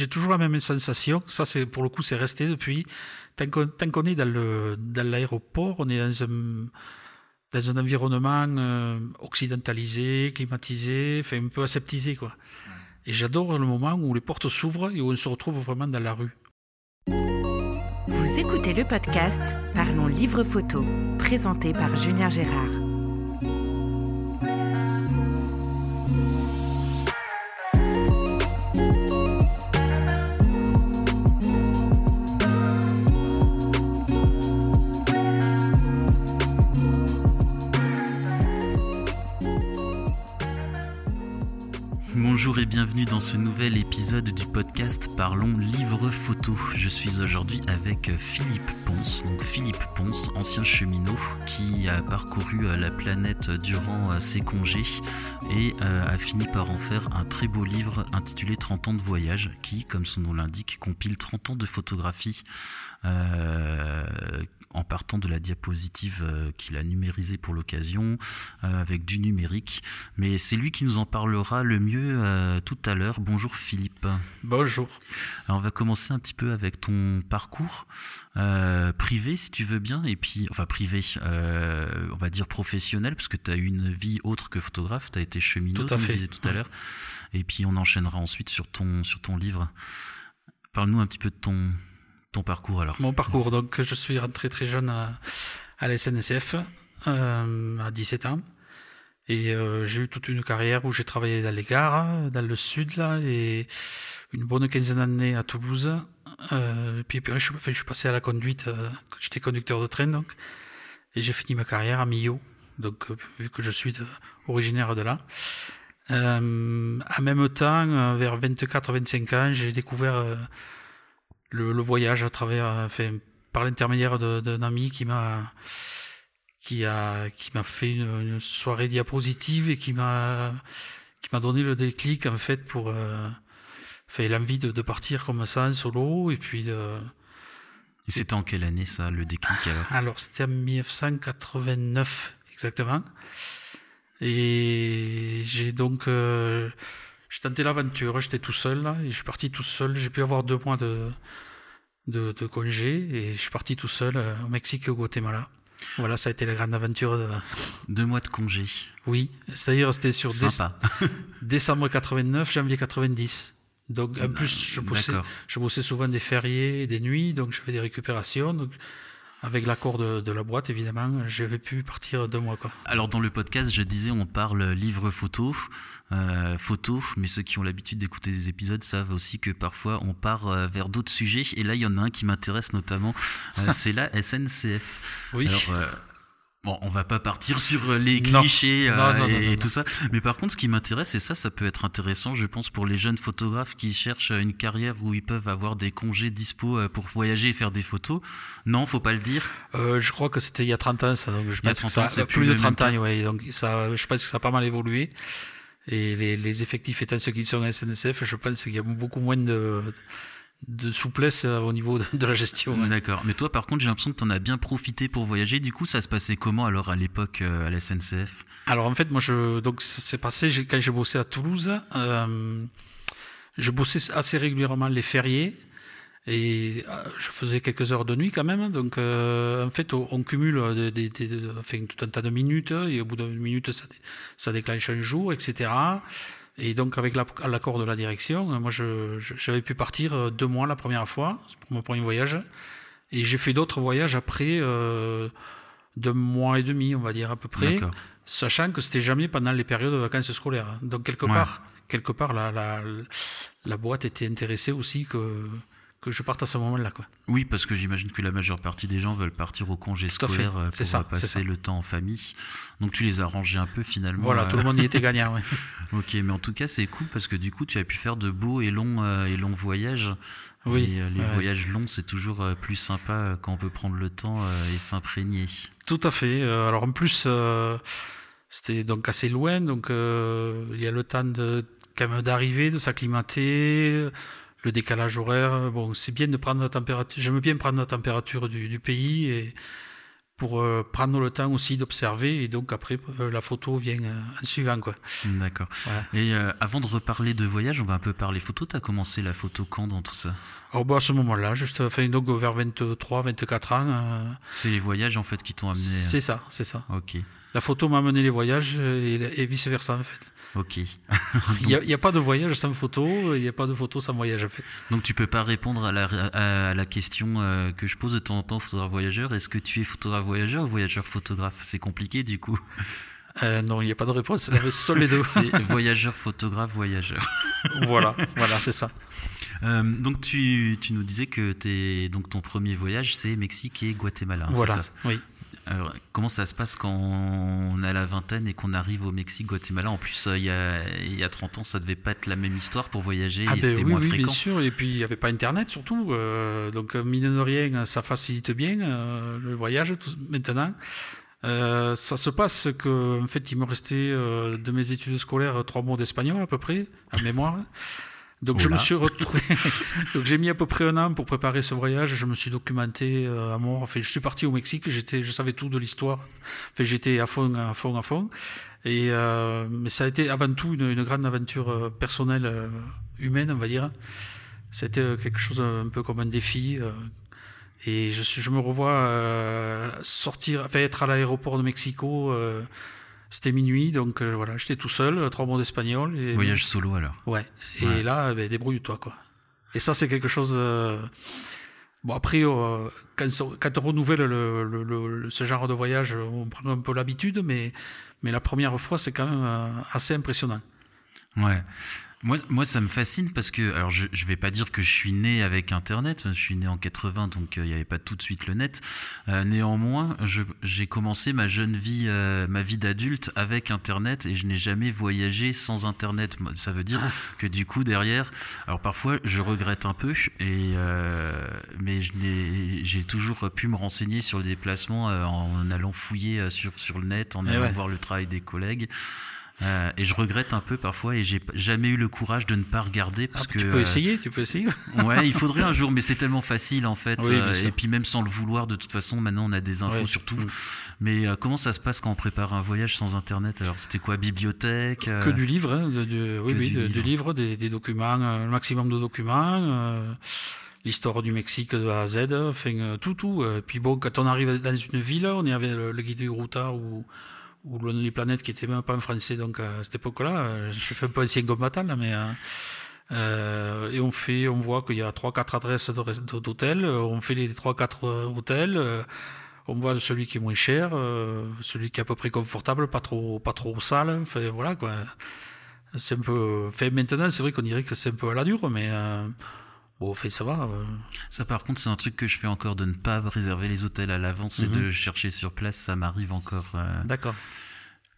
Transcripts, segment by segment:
j'ai toujours la même sensation. Ça, c'est pour le coup, c'est resté depuis. Tant qu'on est dans le dans l'aéroport, on est dans un dans un environnement euh, occidentalisé, climatisé, fait un peu aseptisé, quoi. Et j'adore le moment où les portes s'ouvrent et où on se retrouve vraiment dans la rue. Vous écoutez le podcast Parlons Livre Photo, présenté par Julien Gérard. Bonjour et bienvenue dans ce nouvel épisode du podcast Parlons Livre Photo. Je suis aujourd'hui avec Philippe Ponce, donc Philippe Ponce, ancien cheminot qui a parcouru euh, la planète durant euh, ses congés et euh, a fini par en faire un très beau livre intitulé 30 ans de voyage qui, comme son nom l'indique, compile 30 ans de photographies en partant de la diapositive euh, qu'il a numérisée pour l'occasion, euh, avec du numérique. Mais c'est lui qui nous en parlera le mieux euh, tout à l'heure. Bonjour Philippe. Bonjour. Alors on va commencer un petit peu avec ton parcours privé, si tu veux bien, et puis, enfin privé, on va dire professionnel, parce que tu as eu une vie autre que photographe, tu as été cheminot, tout à fait. tout à l'heure. Et puis on enchaînera ensuite sur ton, sur ton livre. Parle-nous un petit peu de ton, ton parcours alors Mon parcours, donc je suis rentré très jeune à, la SNCF, euh, à 17 ans. Et euh, j'ai eu toute une carrière où j'ai travaillé dans les gares, dans le sud, là, et une bonne quinzaine d'années à Toulouse. Euh, puis, puis je, suis, passé à la conduite, euh, j'étais conducteur de train, donc. Et j'ai fini ma carrière à Millau, donc euh, vu que je suis originaire de là. Euh, en même temps, vers 24-25 ans, j'ai découvert le, le, voyage à travers, enfin, par l'intermédiaire d'un ami qui m'a qui a qui m'a fait une, une, soirée diapositive et qui m'a qui m'a donné le déclic en fait pour euh, fait l'envie de, de, partir comme ça en solo et puis de et c'était en quelle année ça le déclic alors? Alors c'était en 1989 exactement. Et j'ai donc euh, j'ai tenté l'aventure, j'étais tout seul là, et je suis parti tout seul. J'ai pu avoir deux mois de, de, de congé et je suis parti tout seul euh, au Mexique et au Guatemala. Voilà, ça a été la grande aventure. De... Deux mois de congé. Oui, c'est-à-dire c'était sur décembre 89, janvier 90. Donc en plus, je bossais, je bossais souvent des fériés, des nuits, donc j'avais des récupérations. Donc avec l'accord de, de, la boîte, évidemment, j'avais pu partir deux mois. Quoi. Alors dans le podcast, je disais, on parle livre photo, euh, photo, mais ceux qui ont l'habitude d'écouter des épisodes savent aussi que parfois on part euh, vers d'autres sujets. Et là, il y en a un qui m'intéresse notamment, euh, c'est la SNCF. Oui. Alors, euh, Bon, on va pas partir sur les clichés non. Non, non, et, tout ça, mais par contre, ce qui m'intéresse, et ça, ça peut être intéressant, je pense, pour les jeunes photographes qui cherchent une carrière où ils peuvent avoir des congés dispo pour voyager et faire des photos. Non, faut pas le dire. Euh, je crois que c'était il y a 30 ans, ça. Donc je il y a 30 ans, plus, plus de 30 ans, oui. Donc ça, je pense que ça a pas mal évolué. Et les, les effectifs étant ceux qui sont à SNCF, je pense qu'il y a beaucoup moins de de souplesse au niveau de la gestion. Ouais. D'accord. Mais toi, par contre, j'ai l'impression que tu en as bien profité pour voyager. Du coup, ça se passait comment alors à l'époque euh, à la SNCF Alors en fait, moi, je donc c'est passé quand j'ai bossé à Toulouse. Euh, je bossais assez régulièrement les fériés et euh, je faisais quelques heures de nuit quand même. Donc euh, en fait, on, on cumule des, des, des, enfin, tout un tas de minutes et au bout d'une minute, ça, ça déclenche un jour, etc. Et donc, avec l'accord de la direction, moi, j'avais pu partir deux mois la première fois pour mon premier voyage. Et j'ai fait d'autres voyages après euh, deux mois et demi, on va dire à peu près, sachant que c'était jamais pendant les périodes de vacances scolaires. Donc, quelque Ouais. part, quelque part, la, la, la boîte était intéressée aussi que que je parte à ce moment-là. Quoi. Oui, parce que j'imagine que la majeure partie des gens veulent partir au congé scolaire euh, pour ça, euh, passer le temps en famille. Donc tu les as rangés un peu finalement. Voilà, euh, tout le monde y était gagnant. Ouais. Ok, mais en tout cas c'est cool parce que du coup tu as pu faire de beaux et longs euh, et longs voyages. Oui, Et, euh, les ouais. voyages longs c'est toujours euh, plus sympa euh, quand on peut prendre le temps euh, et s'imprégner. Tout à fait. Euh, Alors en plus, euh, c'était donc assez loin, donc euh, il y a le temps de quand même d'arriver, de s'acclimater, le décalage horaire. Bon, c'est bien de prendre la température. J'aime bien prendre la température du, du pays et pour euh, prendre le temps aussi d'observer et donc après euh, la photo vient euh, en suivant quoi. D'accord. Et avant de reparler de voyage, on va un peu parler photo. Tu as commencé la photo quand dans tout ça? Alors bah, à ce moment-là, juste enfin, donc vers 23, 24 ans. c'est les voyages en fait qui t'ont amené. C'est ça, c'est ça. Ok. La photo m'a amené les voyages et, vice versa en fait. Ok. Il n'y a, pas de voyage sans photo, il n'y a pas de photo sans voyage en fait. Donc tu peux pas répondre à la, à la question euh, que je pose de temps en temps, photographe voyageur. Est-ce que tu es photographe voyageur ou voyageur photographe C'est compliqué du coup. Euh, non, il n'y a pas de réponse. C'est seul les deux. C'est voyageur, photographe, voyageur. voilà, voilà, c'est ça. Euh, donc tu, tu, nous disais que es, donc ton premier voyage c'est Mexique et Guatemala. Hein, voilà. Ça? oui. Alors, comment ça se passe quand on a la vingtaine et qu'on arrive au Mexique, Guatemala? En plus, euh, il y, a, il y a 30 ans, ça devait pas être la même histoire pour voyager ah et ben c'était oui, moins oui, fréquent. bien sûr. Et puis, il n'y avait pas Internet surtout. Euh, donc, mine de rien, ça facilite bien euh, le voyage tout, maintenant. Euh, ça se passe que, en fait, il me restait euh, de mes études scolaires trois mois d'espagnol à peu près, à mémoire. Donc je me suis retrouvé. Donc j'ai mis à peu près un an pour préparer ce voyage. Je me suis documenté euh, à mort. Enfin, je suis parti au Mexique. J'étais, je savais tout de l'histoire. Enfin, j'étais à fond, à fond, à fond. Et euh, mais ça a été avant tout une, une grande aventure euh, personnelle, euh, humaine, on va dire. C'était quelque chose un peu comme un défi. et je, je me revois sortir, enfin être à l'aéroport de Mexico c'était minuit, donc euh, voilà, j'étais tout seul, euh, trois mois d'espagnol. Et, Voyage solo alors. Ouais. Et là, ben, débrouille-toi quoi. Et ça, c'est quelque chose. Euh, bon après, quand, quand, on renouvelle le, le, le, ce genre de voyage, on prend un peu l'habitude, mais mais la première fois, c'est quand même assez impressionnant. Ouais. Moi, moi, ça me fascine parce que, alors, je, je vais pas dire que je suis né avec Internet. Je suis né en 80, donc il n'y avait pas tout de suite le net. Euh, néanmoins, j'ai commencé ma jeune vie, euh, ma vie d'adulte avec Internet et je n'ai jamais voyagé sans Internet. Ça veut dire que du coup derrière, alors parfois je regrette un peu et euh, mais je n'ai, j'ai toujours pu me renseigner sur les déplacements en allant fouiller sur sur le net, en eh allant voir le travail des collègues. Euh, et je regrette un peu parfois et j'ai jamais eu le courage de ne pas regarder parce ah, que tu peux essayer, tu peux essayer. ouais, il faudrait un jour, mais c'est tellement facile en fait. Euh, et puis même sans le vouloir, de toute façon, maintenant on a des infos sur tout. Mm. Mais euh, comment ça se passe quand on prépare un voyage sans internet? Alors c'était quoi, bibliothèque Que du livre, hein, de, de, oui, oui, du, de, livre, des, des documents, le maximum de documents. L'histoire du Mexique de A à Z, enfin tout, tout. Et puis bon, quand on arrive dans une ville, on est avec le, le guide du routard ou ou les planètes qui étaient même pas en français donc à cette époque-là. Euh, je fais un peu ancien combattant là, mais euh, euh, et on fait, on voit qu'il y a trois quatre adresses d'hôtels. On fait les trois quatre hôtels. on voit celui qui est moins cher, celui qui est à peu près confortable, pas trop pas trop sale. Enfin voilà quoi. C'est un peu. Fait maintenant, c'est vrai qu'on dirait que c'est un peu à la dure, mais Bon, fait, ça va. Euh. Ça, par contre, c'est un truc que je fais encore de ne pas réserver les hôtels à l'avance et de mhm. chercher sur place. Ça m'arrive encore. Euh. D'accord.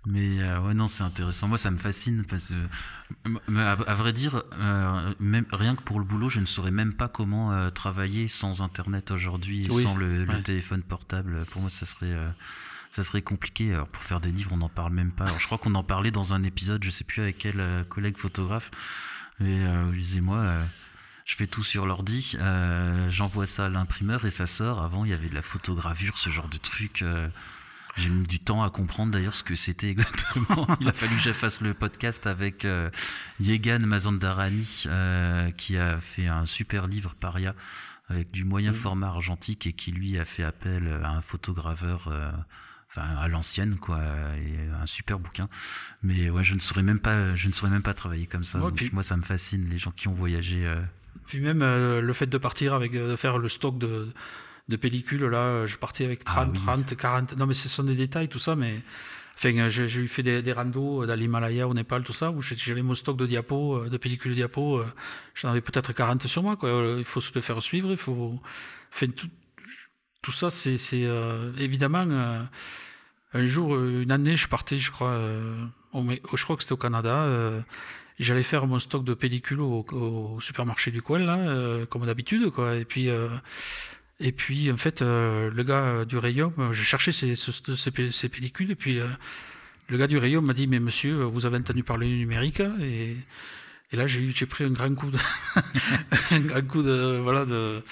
Mais euh, ouais, non, c'est intéressant. Moi, ça me fascine parce que, à, vrai dire, même rien que pour le boulot, je ne saurais même pas comment travailler sans Internet aujourd'hui, sans le, téléphone portable. Pour moi, ça serait ça serait compliqué. Alors pour faire des livres, on n'en parle même pas. Alors je crois qu'on en parlait dans un épisode, je sais plus avec quel collègue photographe. Mais euh, disais-moi, je fais tout sur l'ordi, euh, j'envoie ça à l'imprimeur et ça sort. Avant, il y avait de la photogravure, ce genre de truc. Euh, j'ai mis du temps à comprendre d'ailleurs ce que c'était exactement. il a fallu que je fasse le podcast avec euh, Yegan Mazandarani, euh, qui a fait un super livre Paria avec du moyen mmh. format argentique et qui lui a fait appel à un photograveur. Euh, enfin à l'ancienne quoi et un super bouquin mais ouais je ne saurais même pas je ne saurais même pas travailler comme ça moi ça me fascine les gens qui ont voyagé puis même euh, le fait de partir avec, euh, de faire le stock de, de pellicules, là, euh, je partais avec 30, 30, 40. Non, mais ce sont des détails, tout ça, mais. Enfin, j'ai eu fait des, des randos dans l'Himalaya, au Népal, tout ça, où j'avais mon stock de diapos, de pellicules diapos. J'en avais peut-être 40 sur moi, quoi. Il faut se le faire suivre, il faut. Enfin, tout, tout ça, c'est évidemment. un jour, une année, je partais, je crois, au, je crois que c'était au Canada j'allais faire mon stock de pellicules au, au supermarché du coin là, euh, comme d'habitude quoi. Et puis euh, et puis en fait euh, le gars du rayon, je cherchais ces, ces, ces pellicules et puis le gars du rayon m'a dit mais monsieur vous avez entendu parler du numérique et et là j'ai j'ai pris un grand coup de un grand coup de voilà de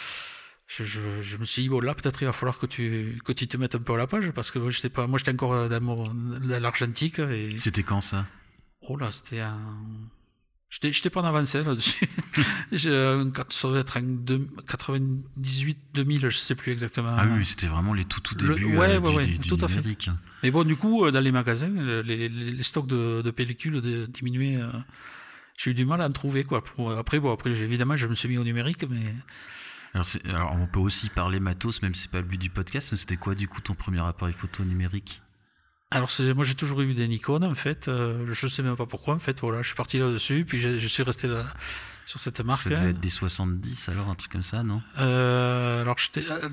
je, je, je, me suis dit, bon, là, peut-être il va falloir que tu, que tu te mettes un peu à la page, parce que j'étais pas, moi, j'étais encore dans, dans l'argentique. Et... C'était quand ça? Oh là, c'était un. J'étais pas en avancé là-dessus. doit être en 98-2000, je sais plus exactement. Ah oui, c'était vraiment les tout tout débuts ouais, euh, ouais, du, du, tout numérique. À fait. Mais bon, du coup, euh, dans les magasins, les, les, les stocks de, de pellicules de, diminuaient. Euh, j'ai eu du mal à en trouver quoi. Après, bon, après, évidemment, je me suis mis au numérique, mais. Alors, alors, on peut aussi parler matos, même si c'est pas le but du podcast, mais c'était quoi du coup ton premier appareil photo numérique? Alors moi j'ai toujours eu des Nikon en fait, euh, je sais même pas pourquoi en fait, voilà, je suis parti là-dessus, puis je, suis resté là sur cette marque. Ça devait être des 70 alors, un truc comme ça, non? Euh, Alors j'étais... Euh,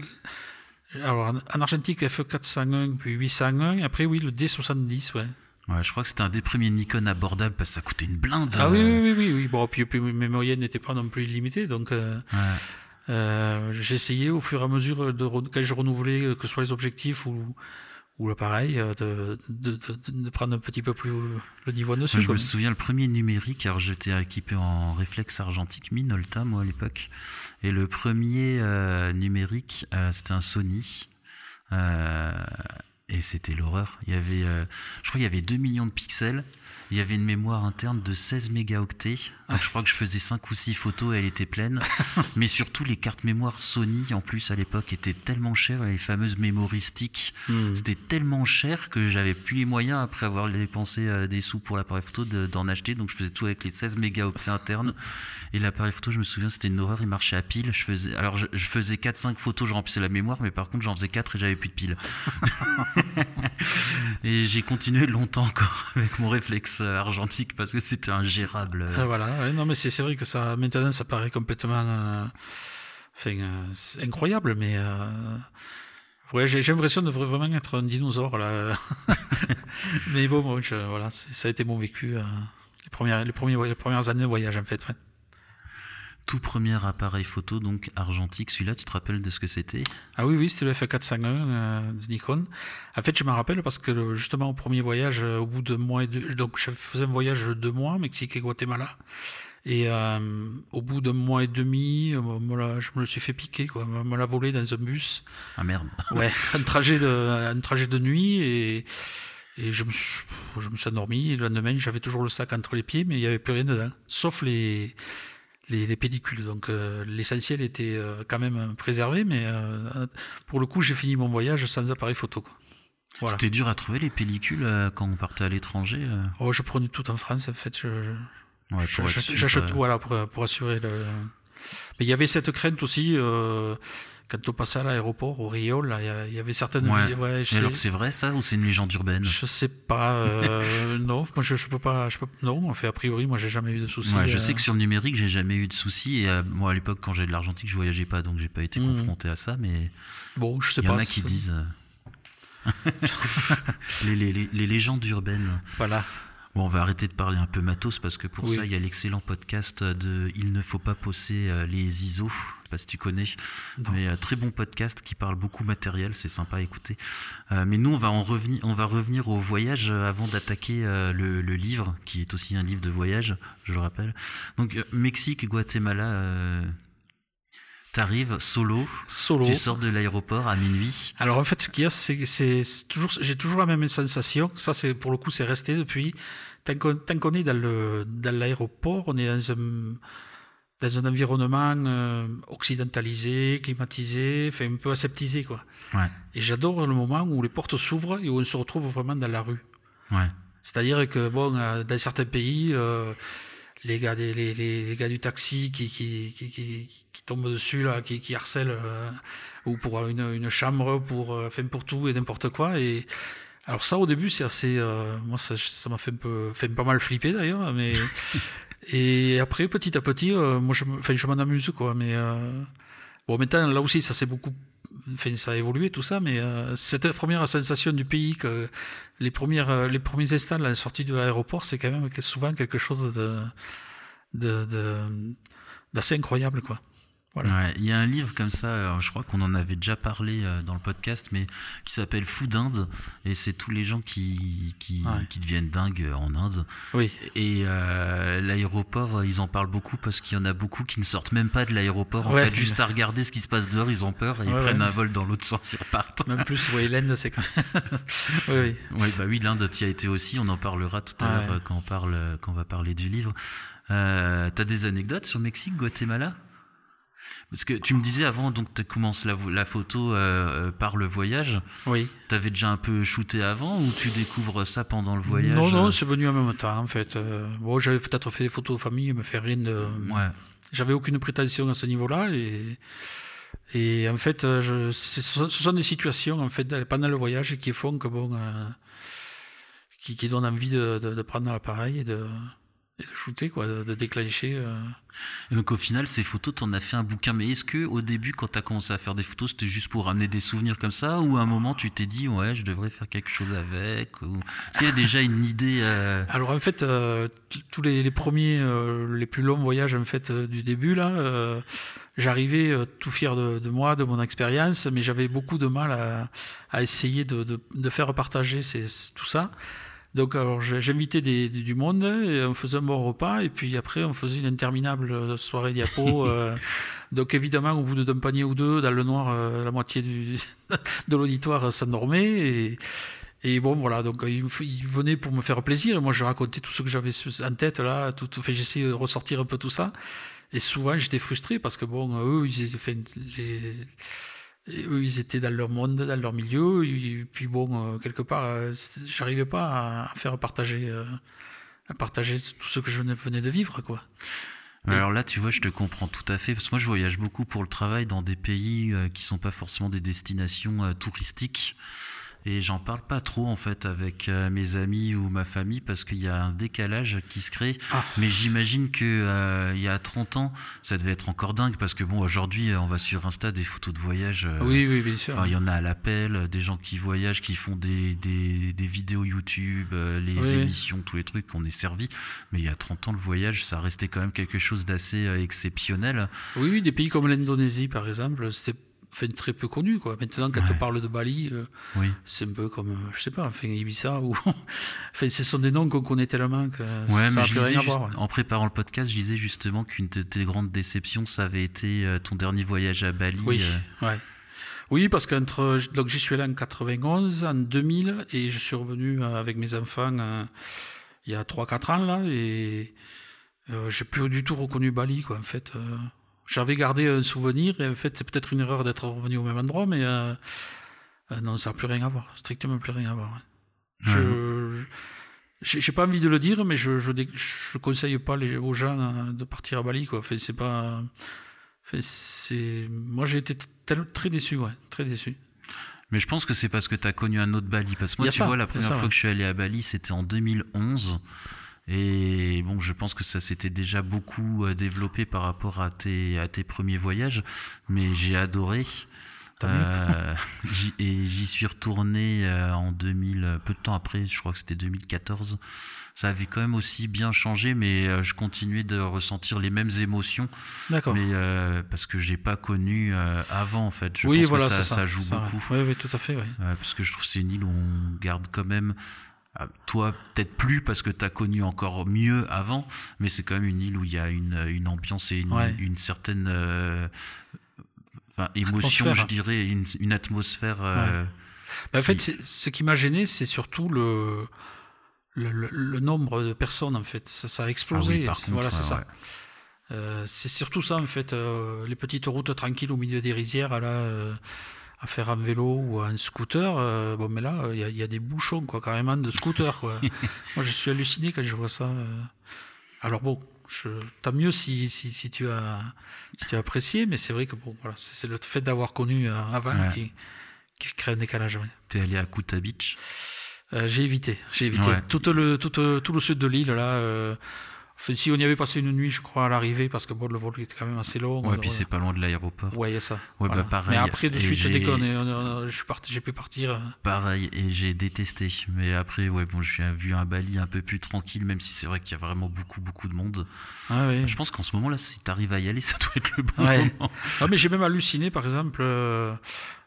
alors en argentique F401 puis 801, après oui le D70, ouais. Ouais, je crois que c'était un des premiers Nikon abordables parce que ça coûtait une blinde. Ah oui, oui, oui, oui, oui. Bon, puis, puis mes moyennes n'étaient pas non plus illimitées, donc euh, Ouais. euh, essayé au fur et à mesure de quand je renouvelais, euh, que ce soit les objectifs ou ou l'appareil, euh, de, de, de, de prendre un petit peu plus le niveau dessus. Moi, je me souviens le premier numérique, alors j'étais équipé en réflexe argentique Minolta moi à l'époque, et le premier euh, numérique euh, c'était un Sony. Euh, et c'était l'horreur. Il y avait, je crois, qu'il y avait 2 millions de pixels. Il y avait une mémoire interne de 16 mégaoctets. Donc, je crois que je faisais 5 ou 6 photos et elle était pleine. Mais surtout, les cartes mémoire Sony, en plus, à l'époque, étaient tellement chères. Les fameuses mémoristiques. Hmm. C'était tellement cher que j'avais plus les moyens, après avoir dépensé euh, des sous pour l'appareil photo, de- d'en acheter. Donc, je faisais tout avec les 16 mégaoctets internes. Et l'appareil photo, je me souviens, c'était une horreur. Il marchait à pile. Je faisais, alors, je, je faisais 4-5 photos, je remplissais la mémoire. Mais par contre, j'en faisais 4 et j'avais plus de piles. et j'ai continué longtemps encore avec mon réflexe argentique parce que c'était ingérable. Ah, voilà, ouais, non mais c'est vrai que ça maintenant ça paraît complètement euh, enfin, euh, incroyable mais euh, ouais j'ai l'impression de vra- vraiment être un dinosaure là. mais bon, bon, je- voilà, ça a été mon vécu euh, les premières les premiers les premières années de voyage en fait. ouais. Tout premier appareil photo, donc argentique. Celui-là, tu te rappelles de ce que c'était? Ah oui, oui, c'était le F401 euh, de Nikon. En fait, je me rappelle parce que justement au premier voyage, euh, au bout de mois et deux, donc je faisais un voyage de deux mois, Mexique et Guatemala. Et euh, au bout d'un mois et demi, euh, me l'a- je me le suis fait piquer, quoi. Me me l'a volé dans un bus. Ah merde. Ouais, un trajet de, un trajet de nuit et, et je me suis, je me suis endormi. Et le lendemain, j'avais toujours le sac entre les pieds, mais il n'y avait plus rien dedans, sauf les, les, les pellicules. Donc euh, l'essentiel était euh, quand même préservé, mais euh, pour le coup, j'ai fini mon voyage sans appareil photo. Quoi. Voilà. C'était dur à trouver les pellicules euh, quand on partait à l'étranger. euh Oh, je prenais tout en France, en fait. Ouais, j'achète euh, tout, voilà, pour, pour assurer le. Mais il y avait cette crainte aussi. Euh, quand on passait à l'aéroport, au Rio, là, il y avait certaines. Ouais. ouais, je Et sais- alors c'est vrai ça ou c'est une légende urbaine? Je sais pas, euh, non, moi je, je peux pas, je peux, non, fait a priori, moi j'ai jamais eu de soucis. Ouais, je euh, sais que sur le numérique, j'ai jamais eu de soucis. Et euh, moi, à l'époque, quand j'avais de l'argentique, je voyageais pas, donc j'ai pas été Mhm. confronté à ça. Mais bon, je sais il y pas. en a qui disent les, les, les, les légendes urbaines. Voilà. Bon, on va arrêter de parler un peu matos parce que pour Oui. ça, il y a l'excellent podcast de Il ne faut pas poser euh, les ISO. Je sais pas si tu connais, Non. mais euh, très bon podcast qui parle beaucoup matériel, c'est sympa à écouter. Euh, mais nous, on va en revenir, on va revenir au voyage avant d'attaquer le, le livre, qui est aussi un livre de voyage, je le rappelle. Donc Mexique, Guatemala, euh, t'arrives solo, Solo. tu sors de l'aéroport à minuit? Alors en fait, ce qu'il y a, c'est c'est toujours, j'ai toujours la même sensation. Ça, c'est pour le coup, c'est resté depuis. Tant qu'on tant qu'on est dans le dans l'aéroport, on est dans un dans un environnement euh, occidentalisé, climatisé, enfin un peu aseptisé quoi. Ouais, Et j'adore le moment où les portes s'ouvrent et où on se retrouve vraiment dans la rue. ouais, C'est-à-dire que bon, euh, dans certains pays, euh, les gars, des, les, les, les gars du taxi qui qui, qui, qui, qui tombent dessus là, qui, qui harcèlent, euh, ou pour une, une chambre, pour euh, enfin pour tout et n'importe quoi. Et alors ça, au début, c'est assez, euh, moi ça ça m'a fait un peu, fait pas mal flipper d'ailleurs, mais et après petit à petit, euh, moi je, enfin je m'en amuse quoi, mais euh, bon maintenant là aussi ça s'est beaucoup Ça a évolué tout ça, mais euh, cette première sensation du pays les premières, euh, les premiers instants la sortie de l'aéroport, c'est quand même souvent quelque chose de, de- d'assez incroyable, quoi. Voilà. il y a un livre comme ça, euh, je crois qu'on en avait déjà parlé euh, dans le podcast, mais qui s'appelle Fou d'Inde, et c'est tous les gens qui, qui, Ouais. qui deviennent dingues en Inde. Oui, Et euh, l'aéroport, ils en parlent beaucoup parce qu'il y en a beaucoup qui ne sortent même pas de l'aéroport. En fait, juste à regarder ce qui se passe dehors, ils ont peur et ils prennent un vol dans l'autre sens, ils repartent. même plus, oui, l'Inde, c'est quand oui, oui. Ouais, bah oui, l'Inde, tu y as été aussi. On en parlera tout à l'heure euh, quand on parle, euh, quand on va parler du livre. Euh, T'as des anecdotes sur Mexique, Guatemala? Parce que tu me disais avant, donc tu commences la, la photo euh, euh, par le voyage. oui. T'avais déjà un peu shooté avant ou tu découvres ça pendant le voyage Non, non, euh, c'est venu en même temps, en fait. Euh, bon, j'avais peut-être fait des photos de famille, mais fait rien de... Ouais. J'avais aucune prétention à ce niveau-là, et... Et en fait, je, ce sont ce sont des situations, en fait, pendant le voyage qui font que, bon... euh, qui, qui donnent envie de, de, de prendre l'appareil et de, et de shooter, quoi, de, de déclencher... euh. Et donc au final, ces photos, t'en as fait un bouquin. Mais est-ce que au début, quand t'as commencé à faire des photos, c'était juste pour ramener des souvenirs comme ça, ou à un moment tu t'es dit ouais, je devrais faire quelque chose avec ou... Est-ce qu'il y a déjà une idée euh, Alors en fait, euh, tous les, les premiers, euh, les plus longs voyages en fait euh, du début là, euh, j'arrivais tout fier de, de moi, de mon expérience, mais j'avais beaucoup de mal à, à essayer de, de, de faire partager ces, tout ça. Donc alors j'invitais du monde, et on faisait un bon repas, et puis après on faisait une interminable euh, soirée diapo. euh, donc évidemment au bout d'un panier ou deux, dans le noir, euh, la moitié du, de l'auditoire s'endormait. Et, et bon, voilà, donc il, il venait pour me faire plaisir, et moi je racontais tout ce que j'avais en tête, là, tout, tout fait, j'essayais de ressortir un peu tout ça. Et souvent j'étais frustré parce que bon, eux, ils étaient, fait, les- eux, ils étaient dans leur monde, dans leur milieu, et puis bon, euh, quelque part, euh, j'arrivais pas à, faire partager, euh, à partager tout ce que je venais- de vivre, quoi. Alors là, tu vois, je te comprends tout à fait parce que moi, je voyage beaucoup pour le travail dans des pays qui sont pas forcément des destinations touristiques. Et j'en parle pas trop en fait avec euh, mes amis ou ma famille parce qu'il y a un décalage qui se crée. Ah. Mais j'imagine que euh, il y a 30 ans, ça devait être encore dingue parce que bon, aujourd'hui, euh, on va sur Insta des photos de voyage. euh, oui, oui, bien sûr. Enfin, il y en a à l'appel, des gens qui voyagent, qui font des, des, des vidéos YouTube, euh, les Oui. émissions, tous les trucs qu'on est servi. Mais il y a 30 ans, le voyage, ça restait quand même quelque chose d'assez exceptionnel. Oui, oui, des pays comme l'Indonésie, par exemple, c'était enfin, très peu connu, quoi. Maintenant, quand Ouais. on parle de Bali, euh, Oui. c'est un peu comme, euh, je sais pas, enfin, Ibiza ou, enfin, ce sont des noms qu'on connaît tellement que Ouais, ça mais n'a je plus disais rien à juste- voir. ouais. en préparant le podcast, je disais justement qu'une de tes grandes déceptions, ça avait été euh, ton dernier voyage à Bali. Oui, euh, ouais. Oui, parce qu'entre, donc j'y suis allé en 91, en 2000, et je suis revenu avec mes enfants euh, il y a 3-4 ans, là, et j'ai plus du tout reconnu Bali, quoi, en fait. J'avais gardé un souvenir, et en fait, c'est peut-être une erreur d'être revenu au même endroit, mais euh, euh, non, ça n'a plus rien à voir, strictement plus rien à voir. ouais. Je, je- j'ai pas envie de le dire, mais je je, je conseille pas les, aux gens euh, de partir à Bali, quoi. Enfin, c'est pas. enfin, c'est. Moi, j'ai été tel- très déçu, ouais, très déçu. Mais je pense que c'est parce que tu as connu un autre Bali. Parce que moi, tu ça, vois, la première ça, fois ouais. que je suis allé à Bali, c'était en 2011. Et bon, je pense que ça s'était déjà beaucoup euh, développé par rapport à tes, à tes premiers voyages. Mais j'ai adoré. Euh, et j'y suis retourné euh, en 2000, euh, peu de temps après, je crois que c'était 2014. Ça avait quand même aussi bien changé, mais je continuais de ressentir les mêmes émotions, D'accord. mais euh, parce que j'ai pas connu avant en fait. Je oui, pense voilà, que ça, ça. ça joue ça, beaucoup. Oui, oui, tout à fait, oui. Parce que je trouve que c'est une île où on garde quand même. Ah, Toi, peut-être plus parce que tu as connu encore mieux avant, mais c'est quand même une île où il y a une, une ambiance et une, Ouais. une certaine euh, enfin, émotion, je dirais, une, une atmosphère. euh, Ben, en fait, Qui- ce qui m'a gêné, c'est surtout le, le, le- le nombre de personnes, en fait. Ça, ça a ah explosé. oui, par contre, voilà, c'est ouais, ça. Euh, c'est surtout ça, en fait. les petites routes tranquilles au milieu des rizières, là, à faire en vélo ou en scooter. euh, bon, mais là, il y a, il y a des bouchons, quoi, carrément, de scooters, quoi. Moi, je suis halluciné quand je vois ça. euh. Alors bon, je, tant mieux si, si, si tu as, si tu as apprécié, mais c'est vrai que bon, voilà, c'est le fait d'avoir connu euh, avant Ouais. qui, qui crée un décalage. ouais. T'es allé à Kuta Beach? Euh, j'ai évité, j'ai évité Ouais. tout le tout, tout le sud de l'île là. euh, Enfin, si on y avait passé une nuit, je crois, à l'arrivée, parce que bon, le vol était quand même assez long. Ouais, on- puis c'est pas loin de l'aéroport. Ouais, il y a ça. Ouais, bah, pareil. Mais après, de Et suite, on- on- je parti, j'ai pu partir. euh, Pareil, et j'ai détesté. Mais après, ouais, bon, j'ai vu un Bali un peu plus tranquille, même si c'est vrai qu'il y a vraiment beaucoup, beaucoup de monde. Ah ouais. Je pense qu'en ce moment-là, si t'arrives à y aller, ça doit être le bon Ouais. moment. Ah, mais j'ai même halluciné, par exemple, euh,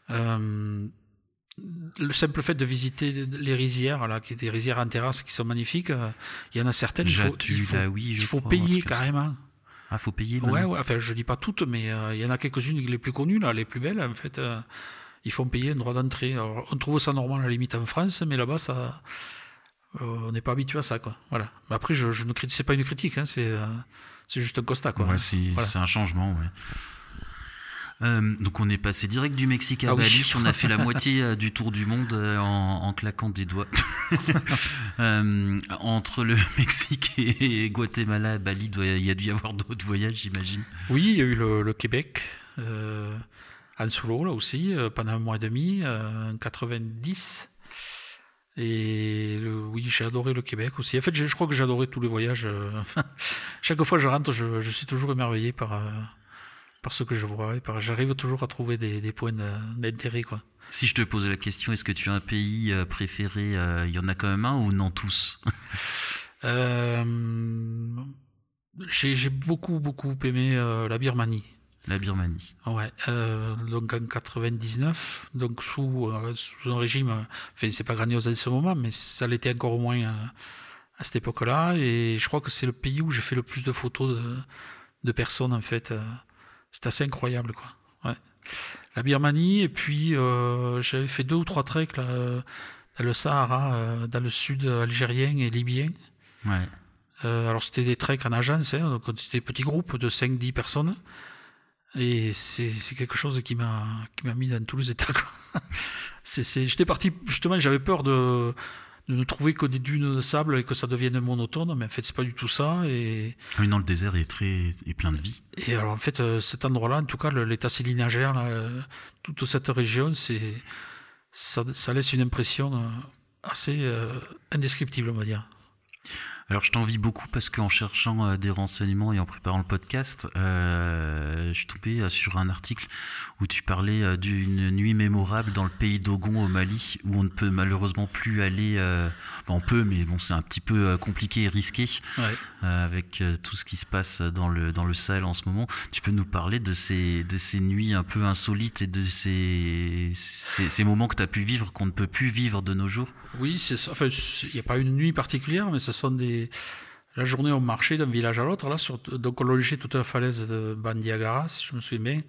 euh, le simple fait de visiter les rizières, là, qui est des rizières en terrasse qui sont magnifiques. euh, Il y en a certaines, il faut, Jatu, il faut, là, oui, je il faut crois, un payer carrément. Ah, faut payer Ouais, maintenant. ouais, enfin, je dis pas toutes, mais euh, il y en a quelques-unes les plus connues, là, les plus belles, en fait. euh, ils font payer un droit d'entrée. On trouve ça normal à la limite en France, mais là-bas, ça, euh, on n'est pas habitué à ça, quoi. Voilà. Mais après, je, je ne critique, c'est pas une critique, hein, c'est, c'est juste un constat, quoi. Ouais, c'est Voilà. c'est un changement, ouais. Euh, donc on est passé direct du Mexique à Ah oui. Bali, on a fait la moitié euh, du tour du monde euh, en, en claquant des doigts. Euh, entre le Mexique et Guatemala, Bali, il y a dû y avoir d'autres voyages, j'imagine. Oui, il y a eu le, le Québec, euh, en solo, là aussi, pendant un mois et demi, en 90. Et le- oui, j'ai adoré le Québec aussi. En fait, je, je crois que j'ai adoré tous les voyages. chaque fois que je rentre, je, je suis toujours émerveillé par, par ce que je vois. Et par, j'arrive toujours à trouver des, des points d'intérêt, quoi. Si je te pose la question, est-ce que tu as un pays euh, préféré euh, Il y en a quand même un ou non tous? Euh, j'ai, beaucoup, beaucoup aimé euh, la Birmanie. La Birmanie. Ouais, euh, donc en 99, donc sous, sous un régime, enfin c'est pas grandiose en ce moment, mais ça l'était encore moins à cette époque-là, et je crois que c'est le pays où j'ai fait le plus de photos de, de personnes en fait. C'est assez incroyable quoi. Ouais. La Birmanie, et puis euh, j'avais fait deux ou trois treks là, euh, dans le Sahara, euh, dans le sud algérien et libyen. Ouais. Euh, alors c'était des treks en agence, hein, donc c'était des petits groupes de 5-10 personnes. Et c'est quelque chose qui m'a qui m'a mis dans tous les états. quoi. c'est c'est j'étais parti justement, j'avais peur de de ne trouver que des dunes de sable et que ça devienne monotone, mais en fait c'est pas du tout ça. Et, Oui, non, le désert est très est plein de vie. et alors en fait euh, cet endroit-là, en tout cas l'état sélinagère, là, euh, toute cette région, c'est ça, ça laisse une impression euh, assez euh, indescriptible, on va dire. Alors je t'envie beaucoup parce qu'en cherchant euh, des renseignements et en préparant le podcast, euh, je suis tombé euh, sur un article où tu parlais euh, d'une nuit mémorable dans le pays d'Ogon au Mali où on ne peut malheureusement plus aller. on peut, mais bon, c'est un petit peu compliqué et risqué Ouais. avec tout ce qui se passe dans le dans le Sahel en ce moment. Tu peux nous parler de ces de ces nuits un peu insolites et de ces ces, ces moments que tu as pu vivre qu'on ne peut plus vivre de nos jours? Oui, c'est ça. Enfin, il n'y a pas une nuit particulière, mais ce sont des. La journée, on marchait d'un village à l'autre. Là, sur... donc on longeait toute la falaise de Bandiagara, si je me souviens bien.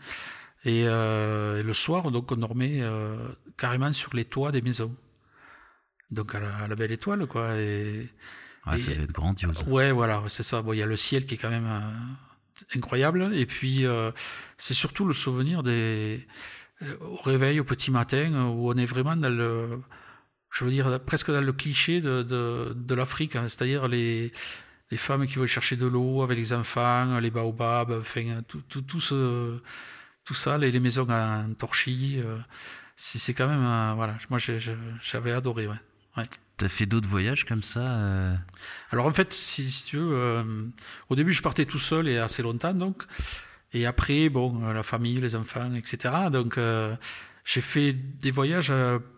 Et, euh, et le soir, donc on dormait euh, carrément sur les toits des maisons. Donc à la, à la belle étoile, quoi. Et Et- ça va être grandiose. ouais, voilà, c'est ça. Bon, il y a le ciel qui est quand même euh, incroyable. Et puis, c'est surtout le souvenir des au réveil, au petit matin, où on est vraiment dans le, je veux dire, presque dans le cliché de, de, de l'Afrique, hein. c'est-à-dire les, les femmes qui vont chercher de l'eau avec les enfants, les baobabs, enfin, tout, tout, tout, ce, tout ça, les, les maisons en torchis. euh, c'est quand même, euh, voilà, moi j'avais adoré, ouais. ouais. T'as fait d'autres voyages comme ça euh, Alors en fait, si, si tu veux, euh, au début je partais tout seul et assez longtemps donc, et après bon, la famille, les enfants, etc. Donc j'ai fait des voyages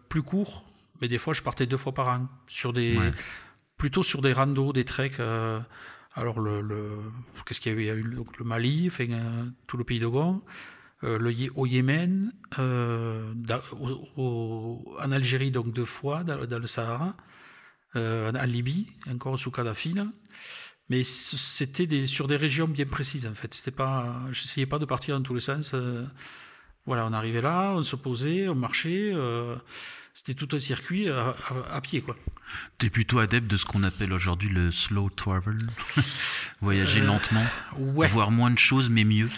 plus courts, mais des fois je partais deux fois par an sur des, Ouais. plutôt sur des randos, des treks. euh, alors le, le qu'est-ce qu'il y a eu Il y a eu donc, le Mali, enfin euh, tout le pays d'Ogon. euh, le, au Yémen, euh, da- au- au- en Algérie donc deux fois dans, dans le Sahara, en Libye, encore sous Kadhafi. là. Mais c'était des, sur des régions bien précises en fait. C'était pas, j'essayais pas de partir dans tous les sens. Voilà, on arrivait là, on se posait, on marchait. euh, c'était tout un circuit à, à- à pied quoi. T'es plutôt adepte de ce qu'on appelle aujourd'hui le slow travel, voyager Euh, lentement, Ouais. voir moins de choses mais mieux?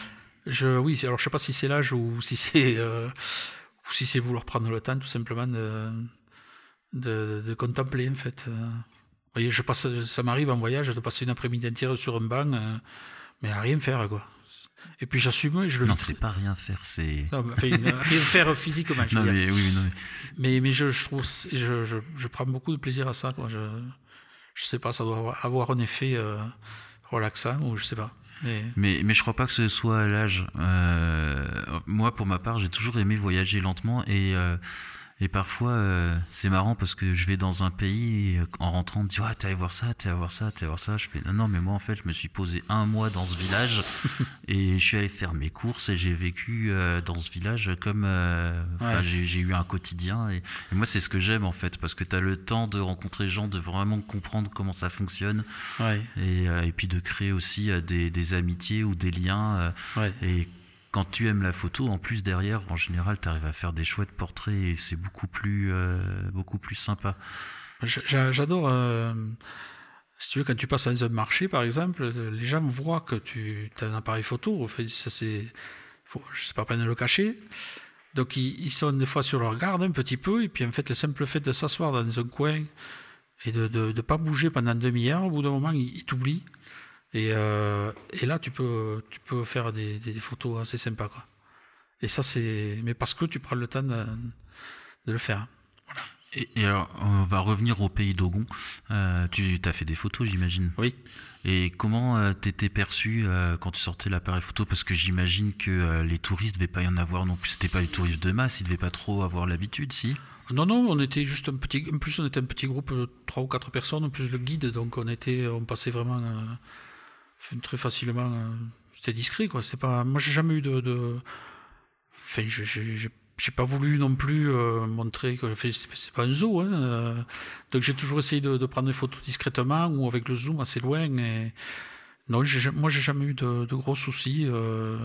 Je, oui, alors je sais pas si c'est l'âge ou si c'est euh, ou si c'est vouloir prendre le temps tout simplement de, de, de contempler en fait. Vous voyez, je passe, ça m'arrive en voyage de passer une après-midi entière sur un banc, mais à rien faire quoi. Et puis j'assume et je le Non, c'est pas rien faire, c'est. Non, mais, enfin, rien faire physiquement, je Non veux dire. mais oui, non mais. Mais, mais je, je trouve, je, je, je prends beaucoup de plaisir à ça. Quoi. Je, je sais pas, ça doit avoir- avoir un effet. euh, relaxant ou je sais pas. Mais, Mais, mais je crois pas que ce soit à l'âge. Euh, moi, pour ma part, j'ai toujours aimé voyager lentement et euh, et parfois, euh, c'est marrant parce que je vais dans un pays et, euh, en rentrant, on me dit ah t'es allé voir ça, t'es allé voir ça, t'es allé voir ça. Je fais non non mais moi en fait je me suis posé un mois dans ce village et je suis allé faire mes courses et j'ai vécu euh, dans ce village comme euh, Ouais. j'ai eu un quotidien et, et moi c'est ce que j'aime en fait parce que t'as le temps de rencontrer les gens, de vraiment comprendre comment ça fonctionne ouais, et, et puis de créer aussi des, des amitiés ou des liens ouais. et quand tu aimes la photo, en plus derrière, en général, tu arrives à faire des chouettes portraits et c'est beaucoup plus, euh, beaucoup plus sympa. J'a- j'a- J'adore. euh, si tu veux, quand tu passes dans un marché, par exemple, euh, les gens voient que tu as un appareil photo. Ça c'est, je sais pas peine de le cacher. Donc ils, sont des fois sur leur garde un petit peu, et puis en fait le simple fait de s'asseoir dans un coin et de de pas bouger pendant une demi-heure, au bout d'un moment ils t'oublient. Et, euh, et là tu peux tu peux faire des, photos assez sympas quoi. Et ça c'est, mais parce que tu prends le temps de, de le faire. Et, et alors, on va revenir au pays d'Ogon. Euh, tu as fait des photos, j'imagine. Oui. Et comment euh, t'étais perçu euh, quand tu sortais l'appareil photo? Parce que j'imagine que les touristes devaient pas y en avoir non plus. C'était pas des touristes de masse, ils devaient pas trop avoir l'habitude, si? Non, non, on était juste un petit. En plus, on était un petit groupe de trois ou quatre personnes, en plus le guide, donc on était, on passait vraiment très facilement. euh, C'était discret, quoi. C'est pas. Moi, j'ai jamais eu de. de... Enfin, j'ai j'ai- pas voulu non plus euh, montrer que. c'est pas un zoo, hein. euh, Donc, j'ai toujours essayé de, de prendre des photos discrètement ou avec le zoom assez loin. Et non, moi, j'ai jamais eu de, de gros soucis euh,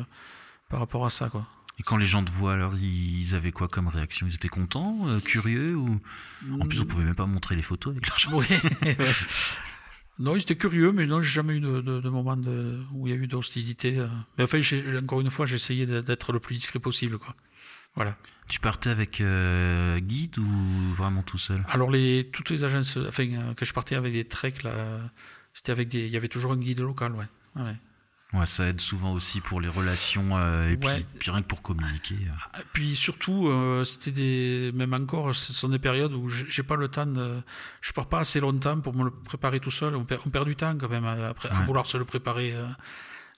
par rapport à ça, quoi. Et quand les gens te voient, alors ils, avaient quoi comme réaction? Ils étaient contents, curieux ou? En plus, on pouvait même pas montrer les photos avec l'argent. Oui. Non, ils étaient curieux, mais non, j'ai jamais eu de, de, de moment de, où il y a eu d'hostilité. euh. Mais enfin, encore une fois, j'ai essayé d'être le plus discret possible, quoi. Voilà. Tu partais avec euh, guide ou vraiment tout seul? Alors, les, toutes les agences, enfin, euh, que je partais avec des treks, là, c'était avec des, il y avait toujours un guide local, ouais. Ouais, ouais. Ouais, ça aide souvent aussi pour les relations euh, et Ouais. puis, puis rien que pour communiquer. euh. Et puis surtout, euh, c'était des, même encore, ce sont des périodes où j'ai pas le temps de, je pars pas assez longtemps pour me le préparer tout seul. On perd, on perd du temps quand même euh, à Ouais. vouloir se le préparer. euh.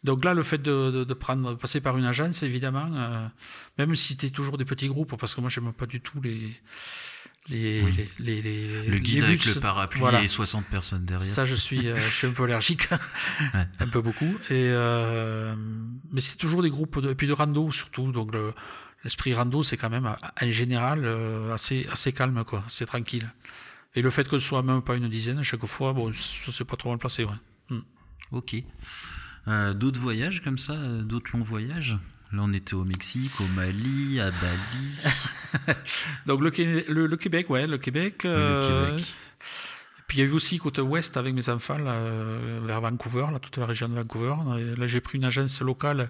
Donc là, le fait de, de, de prendre, passer par une agence, évidemment, euh, même si c'était toujours des petits groupes, parce que moi j'aime pas du tout les, les, Oui. les, les, les- Le guide avec le parapluie Voilà. et 60 personnes derrière. Ça, je suis, euh, je suis un peu allergique, Ouais. un peu beaucoup. Et euh, mais c'est toujours des groupes de, et puis de rando surtout. Donc le, l'esprit rando, c'est quand même en général euh, assez assez calme quoi, c'est tranquille. Et le fait que ce soit même pas une dizaine à chaque fois, bon, ça c'est pas trop mal placé, ouais. Ok. Euh, d'autres voyages comme ça, euh, d'autres longs voyages? Là, on était au Mexique, au Mali, à Bali. Donc le, le, le Québec, ouais, le Québec. le euh, Québec. et puis il y a eu aussi côté ouest avec mes enfants là, vers Vancouver, là, toute la région de Vancouver. Là, j'ai pris une agence locale,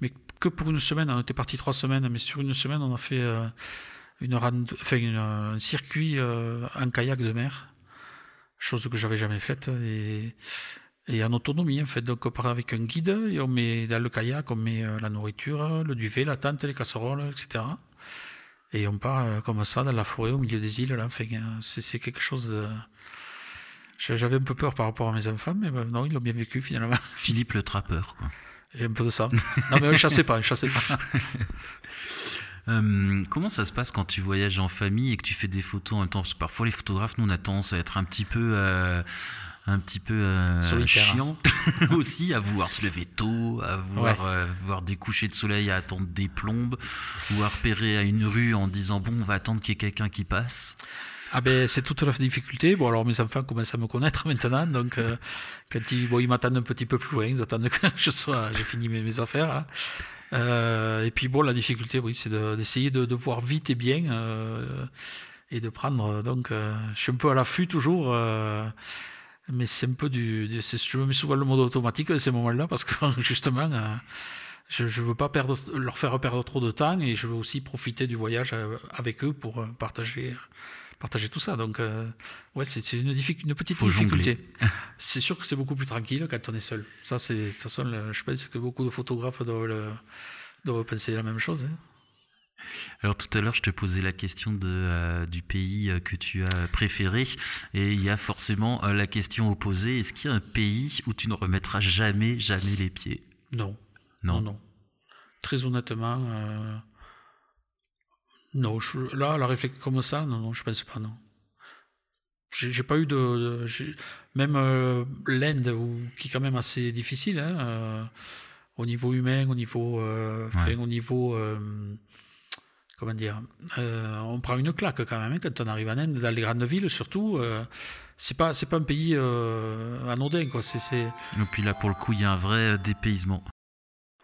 mais que pour une semaine. On était parti trois semaines, mais sur une semaine, on a fait euh, une rando, enfin, une, un circuit euh, en kayak de mer, chose que j'avais jamais faite. Et, et en autonomie, en fait. Donc, on part avec un guide et on met dans le kayak, on met euh, la nourriture, le duvet, la tente, les casseroles, etc. Et on part euh, comme ça dans la forêt au milieu des îles. Là. Enfin, euh, c'est, quelque chose de... J'avais un peu peur par rapport à mes enfants, mais ben, non, ils l'ont bien vécu finalement. Philippe le trappeur, quoi. Et un peu de ça. Non, mais ne chassez pas, ne chassez pas. Euh, comment ça se passe quand tu voyages en famille et que tu fais des photos en même temps? Parce que parfois les photographes, nous on a tendance à être un petit peu, euh, un petit peu euh, chiant aussi, à vouloir se lever tôt, à vouloir Ouais. euh, voir des couchers de soleil, à attendre des plombes, ou à repérer à une rue en disant bon, on va attendre qu'il y ait quelqu'un qui passe. Ah ben c'est toute la difficulté. Bon alors mes enfants commencent à me connaître maintenant, donc euh, quand ils, bon, ils m'attendent un petit peu plus loin, ils attendent que je sois, j'ai fini mes, mes affaires. Là. Euh, et puis bon la difficulté, oui, c'est de- d'essayer de, de voir vite et bien euh, et de prendre. Donc je suis un peu à l'affût toujours. Mais c'est un peu du, je me mets souvent le mode automatique à ces moments-là parce que justement, euh, je, je veux pas perdre, leur faire perdre trop de temps et je veux aussi profiter du voyage euh, avec eux pour euh, partager, partager tout ça. Donc, euh, ouais, c'est une, petite Faut difficulté. C'est sûr que c'est beaucoup plus tranquille quand on est seul. Ça, c'est, de toute façon, je pense que beaucoup de photographes doivent, le- doivent penser la même chose. hein. Alors tout à l'heure, je te posais la question de, euh, du pays que tu as préféré, et il y a forcément la question opposée. Est-ce qu'il y a un pays où tu ne remettras jamais, jamais les pieds? Non. Non. non. Très honnêtement, non. Je, là, la réflexion comme ça, non, non, je pense pas, non. J'ai pas eu de, même euh, l'Inde, qui est quand même assez difficile, hein, euh, au niveau humain, au niveau, euh, au niveau, comment dire, on prend une claque quand même hein, quand on arrive en Inde, dans les grandes villes surtout. c'est pas, c'est pas un pays anodin, quoi. Et puis là, pour le coup, il y a un vrai dépaysement.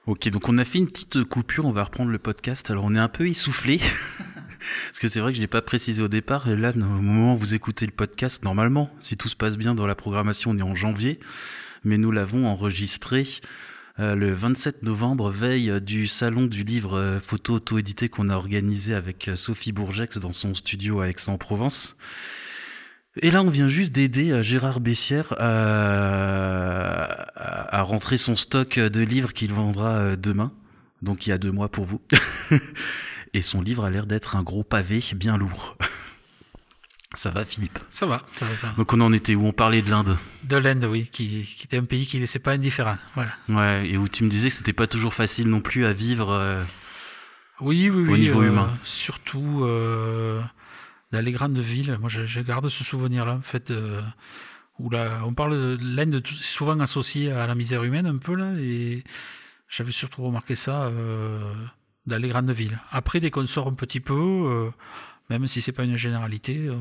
Ok, donc on a fait une petite coupure, on va reprendre le podcast. Alors on est un peu essoufflé. Parce que c'est vrai que je l'ai pas précisé au départ. Et là, au moment où vous écoutez le podcast, normalement, si tout se passe bien dans la programmation, on est en janvier. Mais nous l'avons enregistré euh, le 27 novembre, veille du salon du livre euh, photo auto-édité qu'on a organisé avec euh, Sophie Bourgex dans son studio à Aix-en-Provence. Et là, on vient juste d'aider Gérard Bessière à, à, rentrer son stock de livres qu'il vendra demain. Donc il y a deux mois pour vous. et son livre a l'air d'être un gros pavé bien lourd. Ça va, Philippe? Ça va, ça va, ça Donc on en était où? On parlait de l'Inde. De l'Inde, oui, qui, qui, était un pays qui ne laissait pas indifférent. Voilà. Ouais, et où tu me disais que c'était pas toujours facile non plus à vivre. Euh, oui, oui, au oui, niveau euh, humain. Surtout euh, dans les grandes villes. Moi, je, je garde ce souvenir-là, en fait, où là, on parle de l'Inde souvent associée à la misère humaine un peu là, et j'avais surtout remarqué ça dans les grandes villes. Après, dès qu'on sort un petit peu, euh, même si c'est pas une généralité, euh,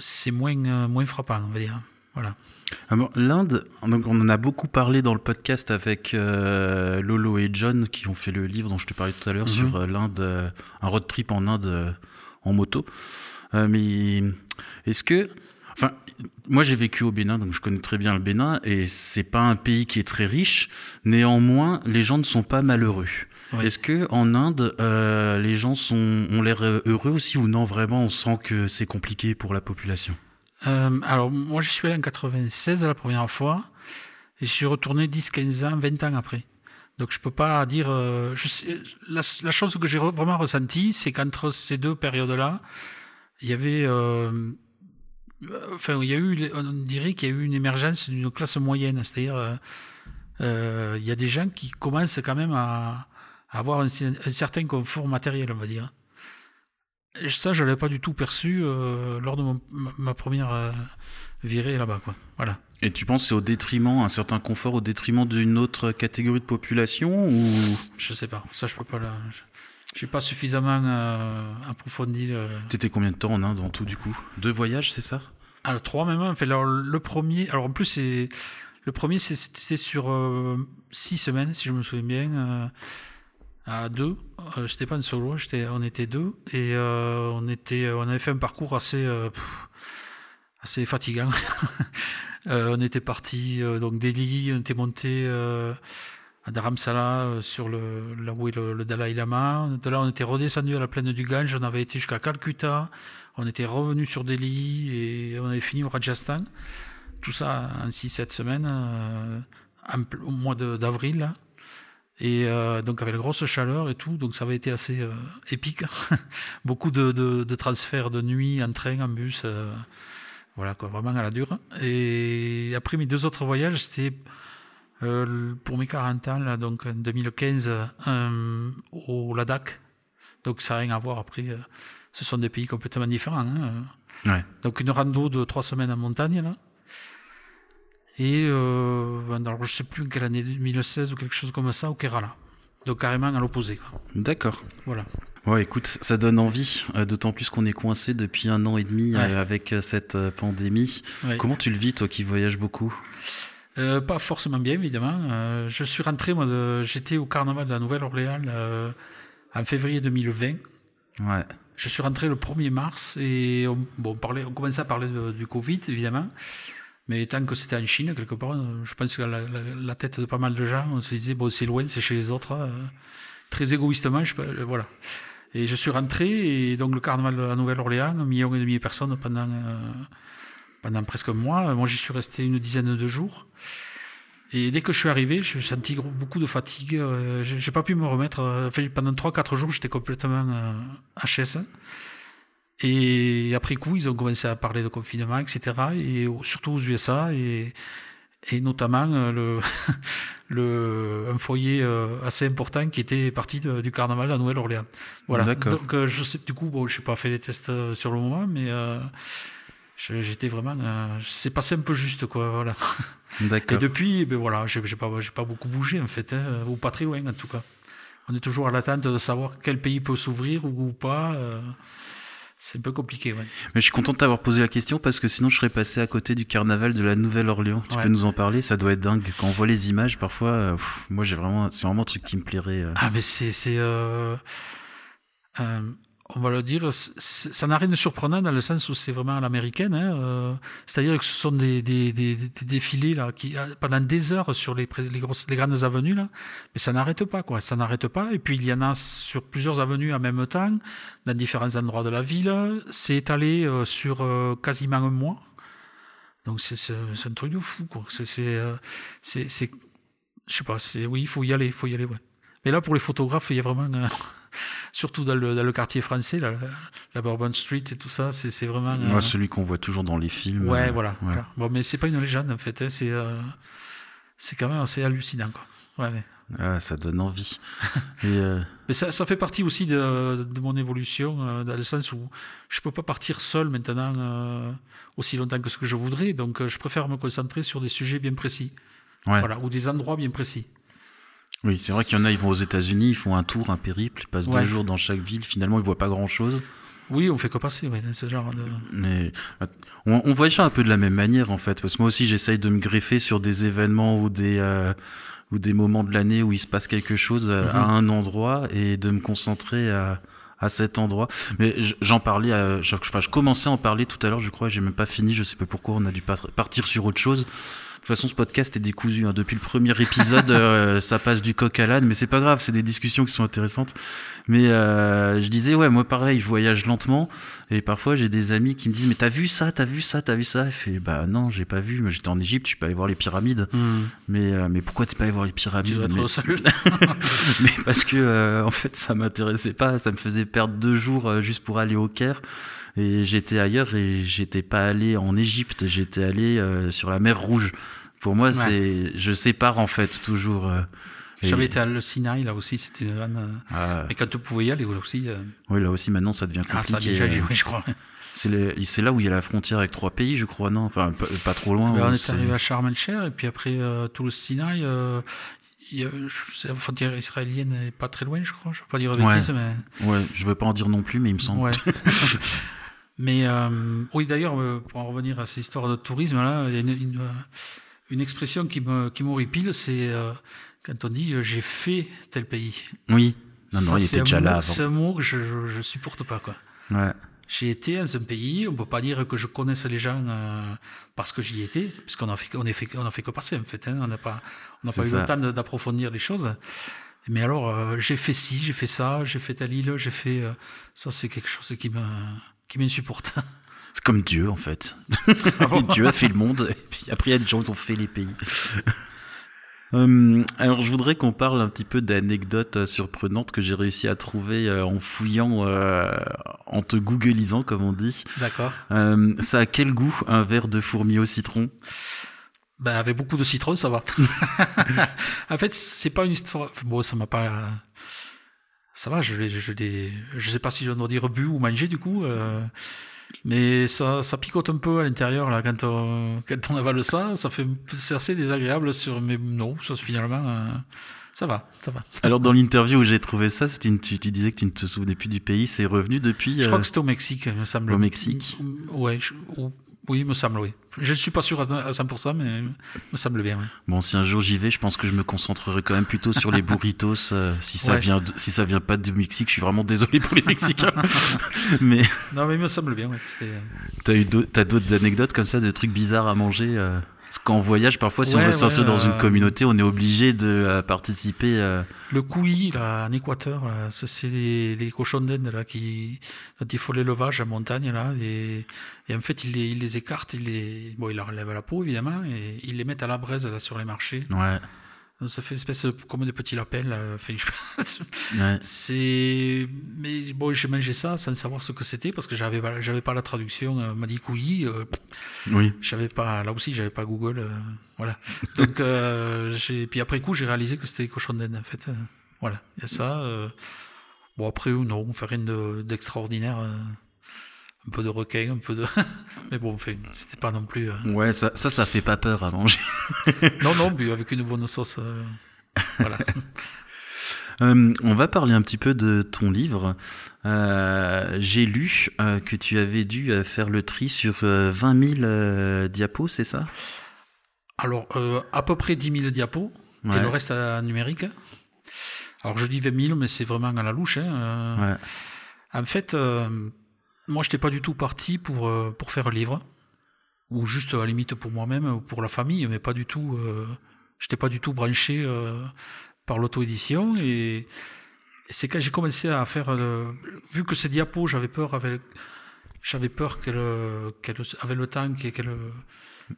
c'est moins, euh, moins frappant, on va dire. Voilà. L'Inde, donc on en a beaucoup parlé dans le podcast avec Lolo et John qui ont fait le livre dont je te parlais tout à l'heure mhm. sur l'Inde, un road trip en Inde en moto. mais est-ce que, enfin, moi j'ai vécu au Bénin, donc je connais très bien le Bénin et c'est pas un pays qui est très riche. Néanmoins, les gens ne sont pas malheureux. Est-ce que en Inde, euh, les gens sont, ont l'air heureux aussi ou non Vraiment, on sent que c'est compliqué pour la population? Euh, alors moi, je suis allé en 96 la première fois et je suis retourné 10, 15 ans, 20 ans après. Donc je peux pas dire. Euh, je sais, la, la, chose que j'ai vraiment ressentie, c'est qu'entre ces deux périodes-là, il y avait euh, enfin, il y a eu, on dirait qu'il y a eu une émergence d'une classe moyenne, c'est-à-dire, euh, il y a des gens qui commencent quand même à, avoir un, certain confort matériel, on va dire. Et ça, je l'avais pas du tout perçu euh, lors de ma, première virée là-bas, quoi. Voilà. Et tu penses c'est au détriment, un certain confort au détriment d'une autre catégorie de population ou? Je sais pas. Ça, je peux pas. Là, j'ai pas suffisamment euh, approfondi. Euh... T'étais combien de temps en Inde en tout du coup? Deux voyages, c'est ça? Alors trois même. Enfin, alors, le premier, alors en plus c'est le premier c'était sur euh, six semaines si je me souviens bien, euh, à deux. Euh, j'étais pas en solo, on était deux et on était, on avait fait un parcours assez assez fatigant. on était parti donc Delhi, on était monté à Dharamsala, euh, sur le, là où est le, Dalai Lama. De là, on était redescendu à la plaine du Gange, on avait été jusqu'à Calcutta, on était revenu sur Delhi et on avait fini au Rajasthan. Tout ça en 6-7 semaines, euh, au mois d'avril. Et euh, donc avec la grosse chaleur et tout, donc ça avait été assez euh, épique. Beaucoup de, de, de, transferts de nuit en train, en bus, euh, voilà quoi, vraiment à la dure. Et après mes deux autres voyages, c'était euh, pour mes 40 ans, là, donc en 2015, euh, au Ladakh. Donc ça n'a rien à voir après. Euh, ce sont des pays complètement différents. Hein. Ouais. Donc une rando de trois semaines en montagne là. Et euh, alors je sais plus quelle année, 2016 ou quelque chose comme ça, au Kerala. Donc carrément à l'opposé. D'accord. Voilà. Ouais, écoute, ça donne envie, d'autant plus qu'on est coincé depuis un an et demi avec cette pandémie. Comment tu le vis, toi qui voyages beaucoup? Euh, pas forcément bien, évidemment. Euh, je suis rentré, moi, de, j'étais au carnaval de la Nouvelle-Orléans euh, en février 2020. Ouais. Je suis rentré le 1er mars et on, bon, on, parlait, on commençait à parler de, du Covid, évidemment. Mais tant que c'était en Chine, quelque part, je pense que la, tête de pas mal de gens, on se disait, bon, c'est loin, c'est chez les autres. Euh, très égoïstement, je, euh, voilà. Et je suis rentré, et donc le carnaval la Nouvelle-Orléans, un million et demi de personnes pendant pendant presque un mois. Moi, j'y suis resté une dizaine de jours. Et dès que je suis arrivé, j'ai senti beaucoup de fatigue. Euh, j'ai pas pu me remettre. Euh, pendant 3-4 jours, j'étais complètement euh, HS. Et après coup, ils ont commencé à parler de confinement, etc. Et surtout aux USA. Et, et notamment le, le, un foyer assez important qui était parti du carnaval à Nouvelle-Orléans. Voilà. Donc, je sais, du coup, bon, je n'ai pas fait les tests sur le moment, mais j'étais vraiment. c'est passé un peu juste, quoi. Voilà. Et depuis, ben voilà, j'ai pas, pas beaucoup bougé en fait, hein, ou pas très loin en tout cas. On est toujours à l'attente de savoir quel pays peut s'ouvrir ou, pas. Euh, c'est un peu compliqué, ouais. Mais je suis content de t'avoir posé la question parce que sinon je serais passé à côté du carnaval de la Nouvelle-Orléans. Tu peux nous en parler? Ça doit être dingue. Quand on voit les images, parfois, euh, moi j'ai vraiment, c'est vraiment un truc qui me plairait. Euh. Ah, mais c'est, c'est, on va le dire, ça n'a rien de surprenant dans le sens où c'est vraiment à l'américaine. Hein, euh, C'est-à-dire que ce sont des, des, des, des, défilés là, qui, euh, pendant des heures sur les, les, grandes avenues, là, mais ça n'arrête pas. quoi. Ça n'arrête pas. Et puis il y en a sur plusieurs avenues en même temps, dans différents endroits de la ville. C'est étalé euh, sur quasiment un mois. Donc c'est un truc de fou. quoi. C'est... je sais pas, oui, il faut y aller, faut y aller, ouais. Mais là, pour les photographes, il y a vraiment surtout dans le, dans le quartier français, la, la, Bourbon Street et tout ça, c'est vraiment. Euh, celui qu'on voit toujours dans les films. Ouais, euh, voilà, Bon, mais c'est pas une légende en fait, hein, c'est euh, c'est quand même assez hallucinant quoi. Ouais, ah, ça donne envie. Mais ça, ça, fait partie aussi de, de mon évolution, dans le sens où je peux pas partir seul maintenant aussi longtemps que ce que je voudrais, donc je préfère me concentrer sur des sujets bien précis. Voilà, ou des endroits bien précis. Oui, c'est vrai qu'il y en a, ils vont aux États-Unis, ils font un tour, un périple, ils passent deux jours dans chaque ville, finalement ils voient pas grand-chose. Oui, on fait que passer, ouais, ce genre de... Mais on, on voyage un peu de la même manière en fait, parce que moi aussi j'essaye de me greffer sur des événements ou des euh, ou des moments de l'année où il se passe quelque chose euh, à, mhm. un endroit et de me concentrer à à cet endroit. Mais j'en parlais, à, je, enfin, je commençais à en parler tout à l'heure, je crois, j'ai même pas fini, je sais pas pourquoi, on a dû partir sur autre chose. De toute façon, ce podcast est décousu. Hein. Depuis le premier épisode, euh, ça passe du coq à l'âne, mais c'est pas grave. C'est des discussions qui sont intéressantes. Mais euh, je disais, ouais, moi pareil, je voyage lentement, et parfois j'ai des amis qui me disent, mais t'as vu ça, t'as vu ça, t'as vu ça? Et fait, bah non, j'ai pas vu. J'étais en Égypte, je suis pas allé voir les pyramides. Hmm. Mais euh, mais pourquoi t'es pas allé voir les pyramides? Tu mais... mais parce que en fait, ça m'intéressait pas. Ça me faisait perdre deux jours juste pour aller au Caire et j'étais ailleurs et j'étais pas allé en Égypte, j'étais allé sur la mer Rouge. Pour moi, c'est, je sépare en fait toujours. Euh, J'avais été à le Sinaï, là aussi, c'était une vanne. Euh, ah. Mais quand tu pouvais y aller, là aussi. Oui, là aussi, maintenant, ça devient compliqué. Ah, ça déjà, oui, je crois. C'est là où il y a la frontière avec trois pays, je crois, non? Enfin, pas, trop loin. on est, arrivé à Sharm el-Cher, et puis après, tout le Sinaï, la frontière israélienne n'est pas très loin, je crois. Je ne veux pas dire bêtises, mais. Ouais, je veux pas en dire non plus, mais il me semble. Ouais. Mais euh, oui, d'ailleurs, euh, pour en revenir à cette histoire de tourisme, là, il y a une, une, expression qui me qui m'horripile, c'est euh, quand on dit j'ai fait tel pays. Oui. Non, non, il était déjà là. C'est un mot que je, je, supporte pas, quoi. Ouais. J'ai été dans un pays, on peut pas dire que je connaisse les gens parce que j'y étais, puisqu'on a fait, on a fait, on a fait que passer en fait. Hein, on n'a pas, on n'a pas eu le temps d'approfondir les choses. Mais alors, j'ai fait ci, j'ai fait ça, j'ai fait telle île, j'ai fait ça, c'est quelque chose qui me qui m'insupporte. C'est comme Dieu en fait. Dieu a fait le monde et puis après il y a des gens qui ont fait les pays. Hum, alors je voudrais qu'on parle un petit peu d'anecdotes euh, surprenantes que j'ai réussi à trouver euh, en fouillant, euh, en te googlisant comme on dit. D'accord. Hum, ça a quel goût un verre de fourmi au citron? Ben, avec beaucoup de citron, ça va. en fait, c'est pas une histoire. Bon, ça m'a pas ça va, je, je, je sais pas si je dois dire bu ou manger du coup, euh, mais ça, ça picote un peu à l'intérieur là quand on, quand on avale ça, ça fait c'est assez désagréable sur, mais non, ça finalement. Euh, ça va, ça va. Alors dans l'interview où j'ai trouvé ça, une, tu, tu, disais que tu ne te souvenais plus du pays, c'est revenu depuis. Je crois que c'était au Mexique, il me semble. Au Mexique. Ouais, je, oui, me semble, oui. Je ne suis pas sûr à 100%, mais me semble bien, oui. Bon, si un jour j'y vais, je pense que je me concentrerai quand même plutôt sur les burritos. Euh, si ça vient, si ça vient pas du Mexique, je suis vraiment désolé pour les Mexicains. mais. Non, mais il me semble bien, oui. Euh, t'as eu t'as d'autres anecdotes comme ça, de trucs bizarres à manger euh Parce qu'en voyage, parfois, si on veut s'inscrire dans une communauté, on est obligé de participer. Le couilly, là, en Équateur, là, c'est les, les, cochons d'Inde, là, qui, quand il faut l'élevage en montagne, là, et, et en fait, ils les, ils les écartent, ils les, bon, ils leur enlèvent la peau, évidemment, et ils les mettent à la braise, là, sur les marchés. Ouais. Ça fait une espèce comme des petits lapins. ouais. C'est, mais bon, j'ai mangé ça sans savoir ce que c'était parce que j'avais pas, j'avais pas la traduction. On m'a dit couilly. Euh, oui. J'avais pas, là aussi, j'avais pas Google. Euh, voilà. Donc, euh, j'ai, puis après coup, j'ai réalisé que c'était cochon d'Inde en fait. voilà. Il y a ça. bon après, non, on fait rien d'extraordinaire un peu de requin, un peu de. Mais bon, fait, c'était pas non plus. Euh, ouais, ça, ça, ça fait pas peur à manger. non, non, mais avec une bonne sauce. Euh, voilà. Euh, on va parler un petit peu de ton livre. J'ai lu que tu avais dû faire le tri sur 20 000 diapos, c'est ça? Alors, à peu près 10 000 diapos, et le reste à numérique. Alors, je dis 20 000, mais c'est vraiment à la louche. Hein, ouais. En fait, moi, je n'étais pas du tout parti pour, euh, pour faire un livre, ou juste à la limite pour moi-même ou pour la famille, mais pas du tout. Euh, j'étais pas du tout branché euh, par l'auto-édition. Et, c'est quand j'ai commencé à faire. vu que ces diapos, j'avais peur avec. J'avais peur qu'elle, le temps qu'elle,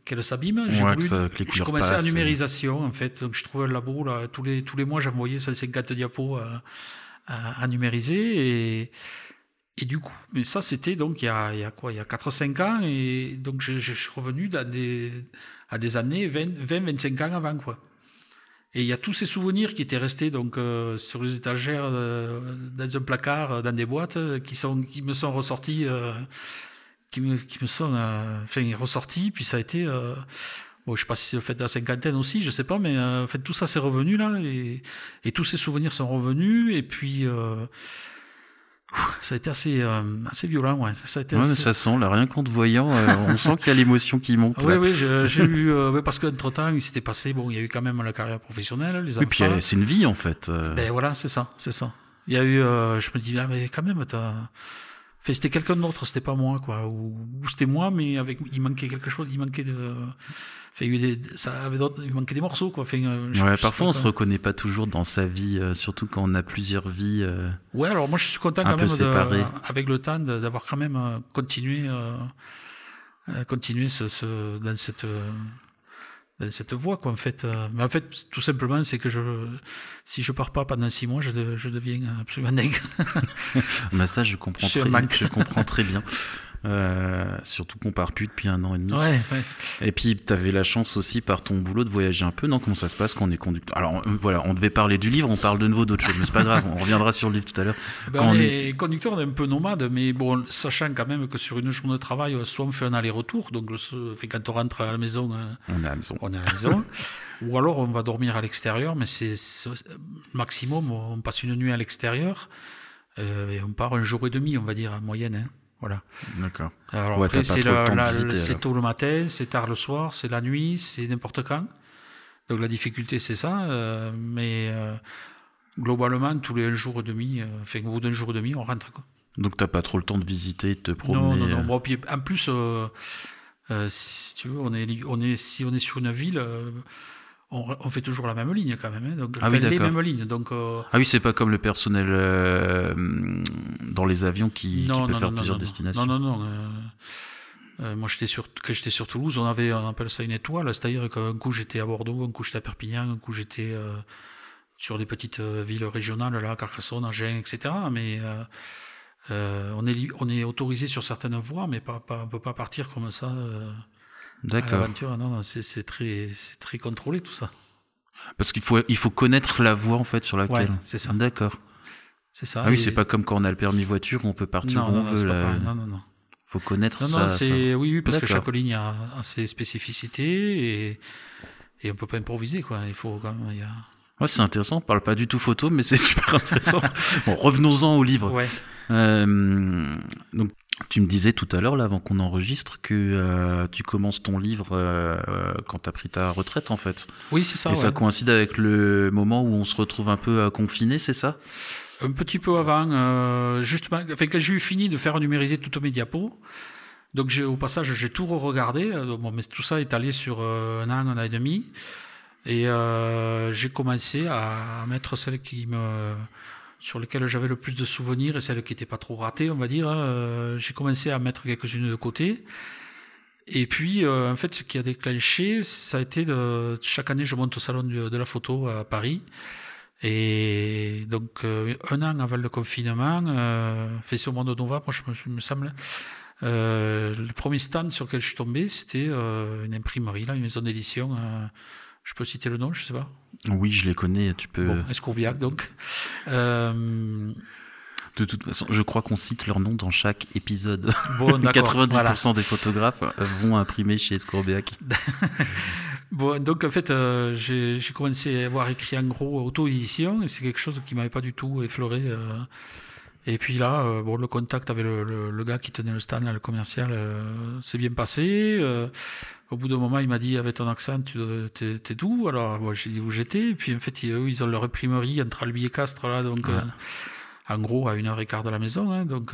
qu'elle s'abîme. J'ai ouais, voulu, commencé à numérisation en fait. Donc je trouvais un labo là tous les tous les mois j'envoyais 150 diapos à, à, à numériser et et du coup, mais ça c'était donc il y a, il y a quoi Il y a 4-5 ans, et donc je, suis revenu dans des, à des années 20-25 ans avant, quoi. Et il y a tous ces souvenirs qui étaient restés donc euh, sur les étagères, euh, dans un placard, euh, dans des boîtes, qui sont, qui me sont ressortis, qui me, qui me sont, enfin ressortis. Puis ça a été, bon, je sais pas si c'est le fait de la cinquantaine aussi, je sais pas, mais en fait tout ça c'est revenu là, et, et tous ces souvenirs sont revenus. Et puis ça a été assez, euh, assez violent, ouais. Ça, a été ouais, ça sent, là, rien qu'en te voyant, euh, on sent qu'il y a l'émotion qui monte. Oui, oui, j'ai eu, euh, parce qu'entre temps, il s'était passé, bon, il y a eu quand même la carrière professionnelle, les enfants. Oui, puis c'est une vie, en fait. Ben voilà, c'est ça, c'est ça. Il y a eu, je me dis, ah, mais quand même, t'as, enfin, c'était quelqu'un d'autre, c'était pas moi, quoi. Ou, ou c'était moi, mais avec, il manquait quelque chose, il manquait de, il, ça avait il manquait des morceaux, quoi. Euh, ouais, parfois on se reconnaît pas toujours dans sa vie, euh, surtout quand on a plusieurs vies. Euh, ouais, alors moi je suis content quand même de, avec le temps d'avoir quand même continué, continué ce, ce, dans cette cette voie quoi en fait. Mais en fait tout simplement c'est que je si je pars pas pendant six mois je, je deviens absolument dingue. Bah ça je comprends je très, je comprends très bien euh, surtout qu'on part plus depuis un an et demi. Ouais, Et puis, tu avais la chance aussi par ton boulot de voyager un peu. Non, comment ça se passe quand on est conducteur? Alors euh, voilà, on devait parler du livre, on parle de nouveau d'autres choses, mais c'est pas grave, on reviendra sur le livre tout à l'heure. Ben, quand on est conducteur, on est un peu nomade, mais bon, sachant quand même que sur une journée de travail, soit on fait un aller-retour, donc fait, quand on rentre à la maison, euh, on est à la maison. On est à la maison. Ou alors on va dormir à l'extérieur, mais c'est maximum, on passe une nuit à l'extérieur. et on part un jour et demi, on va dire, en moyenne. Hein. Voilà. D'accord. Alors après, c'est tôt le matin, c'est tard le soir, c'est la nuit, c'est n'importe quand. Donc la difficulté, c'est ça. Euh, mais euh, globalement, tous les un jour et demi, euh, enfin, au bout d'un jour et demi, on rentre. Quoi. Donc t'as pas trop le temps de visiter, de te promener. Non, non, non. Bon, puis, en plus, si tu veux, on est, on est, si on est sur une ville on, fait toujours la même ligne quand même, hein, donc ah oui, les mêmes lignes. Donc euh, ah oui, c'est pas comme le personnel euh, dans les avions qui, peut faire plusieurs destinations. Non, non, non. Euh, moi, j'étais sur, quand j'étais sur Toulouse, on avait, on appelle ça une étoile, c'est-à-dire qu'un coup j'étais à Bordeaux, un coup j'étais à Perpignan, un coup j'étais sur des petites villes régionales, là, Carcassonne, Agen, etc. Mais on est, on est autorisé sur certaines voies, mais pas, pas, on peut pas partir comme ça. D'accord. L'aventure, non, c'est très, c'est très contrôlé tout ça. Parce qu'il faut, il faut connaître la voie en fait sur laquelle. Ouais, c'est ça. D'accord. C'est ça. Ah oui, c'est pas comme quand on a le permis voiture, on peut partir non, où non, on veut. Là. Non, non, non. Faut connaître non, ça. Non, c'est oui, oui, parce que chaque ligne a, a, ses spécificités et et on peut pas improviser quoi. Il faut quand même. Il y a... Ouais, c'est intéressant. On parle pas du tout photo, mais c'est super intéressant. bon, revenons-en au livre. Ouais. Euh, donc, tu me disais tout à l'heure, là, avant qu'on enregistre, que euh, tu commences ton livre euh, quand tu as pris ta retraite, en fait. Oui, c'est ça. Et ça coïncide avec le moment où on se retrouve un peu confiné, c'est ça? Un petit peu avant, justement, enfin, quand j'ai eu fini de faire numériser toutes mes diapos, Donc au passage j'ai tout re-regardé. Bon, mais tout ça est allé sur un an, un an et demi. Et euh, j'ai commencé à, mettre celles qui me sur lesquelles j'avais le plus de souvenirs et celles qui n'étaient pas trop ratées, on va dire. hein. Euh, j'ai commencé à mettre quelques-unes de côté. Et puis, euh, en fait, ce qui a déclenché, ça a été de, chaque année, je monte au salon de, la photo à Paris. Et donc, euh, un an avant le confinement, euh, fait c'est au mois de novembre, je me, me semble, euh, le premier stand sur lequel je suis tombé, c'était euh, une imprimerie, là, une maison d'édition. Euh, je peux citer le nom, je sais pas. Oui, je les connais. Tu peux. Bon, Escourbiac, donc. Euh, De toute façon, je crois qu'on cite leur nom dans chaque épisode. bon, d'accord. 90% voilà. des photographes vont imprimer chez Escourbiac. Bon, donc en fait, euh, j'ai j'ai commencé à avoir écrit en gros auto-édition, et c'est quelque chose qui m'avait pas du tout effleuré. euh. Et puis là, euh, bon, le contact avec le, le, le gars qui tenait le stand, là, le commercial, euh, s'est bien passé. euh. au bout d'un moment, il m'a dit, avec ton accent, tu t'es t'es d'où Alors, moi, j'ai dit où j'étais. Et puis en fait, ils- eux, ils ont leur imprimerie entre Albi et Castres, là, donc Ouais. euh, en gros, à une heure et quart de la maison. Hein, donc,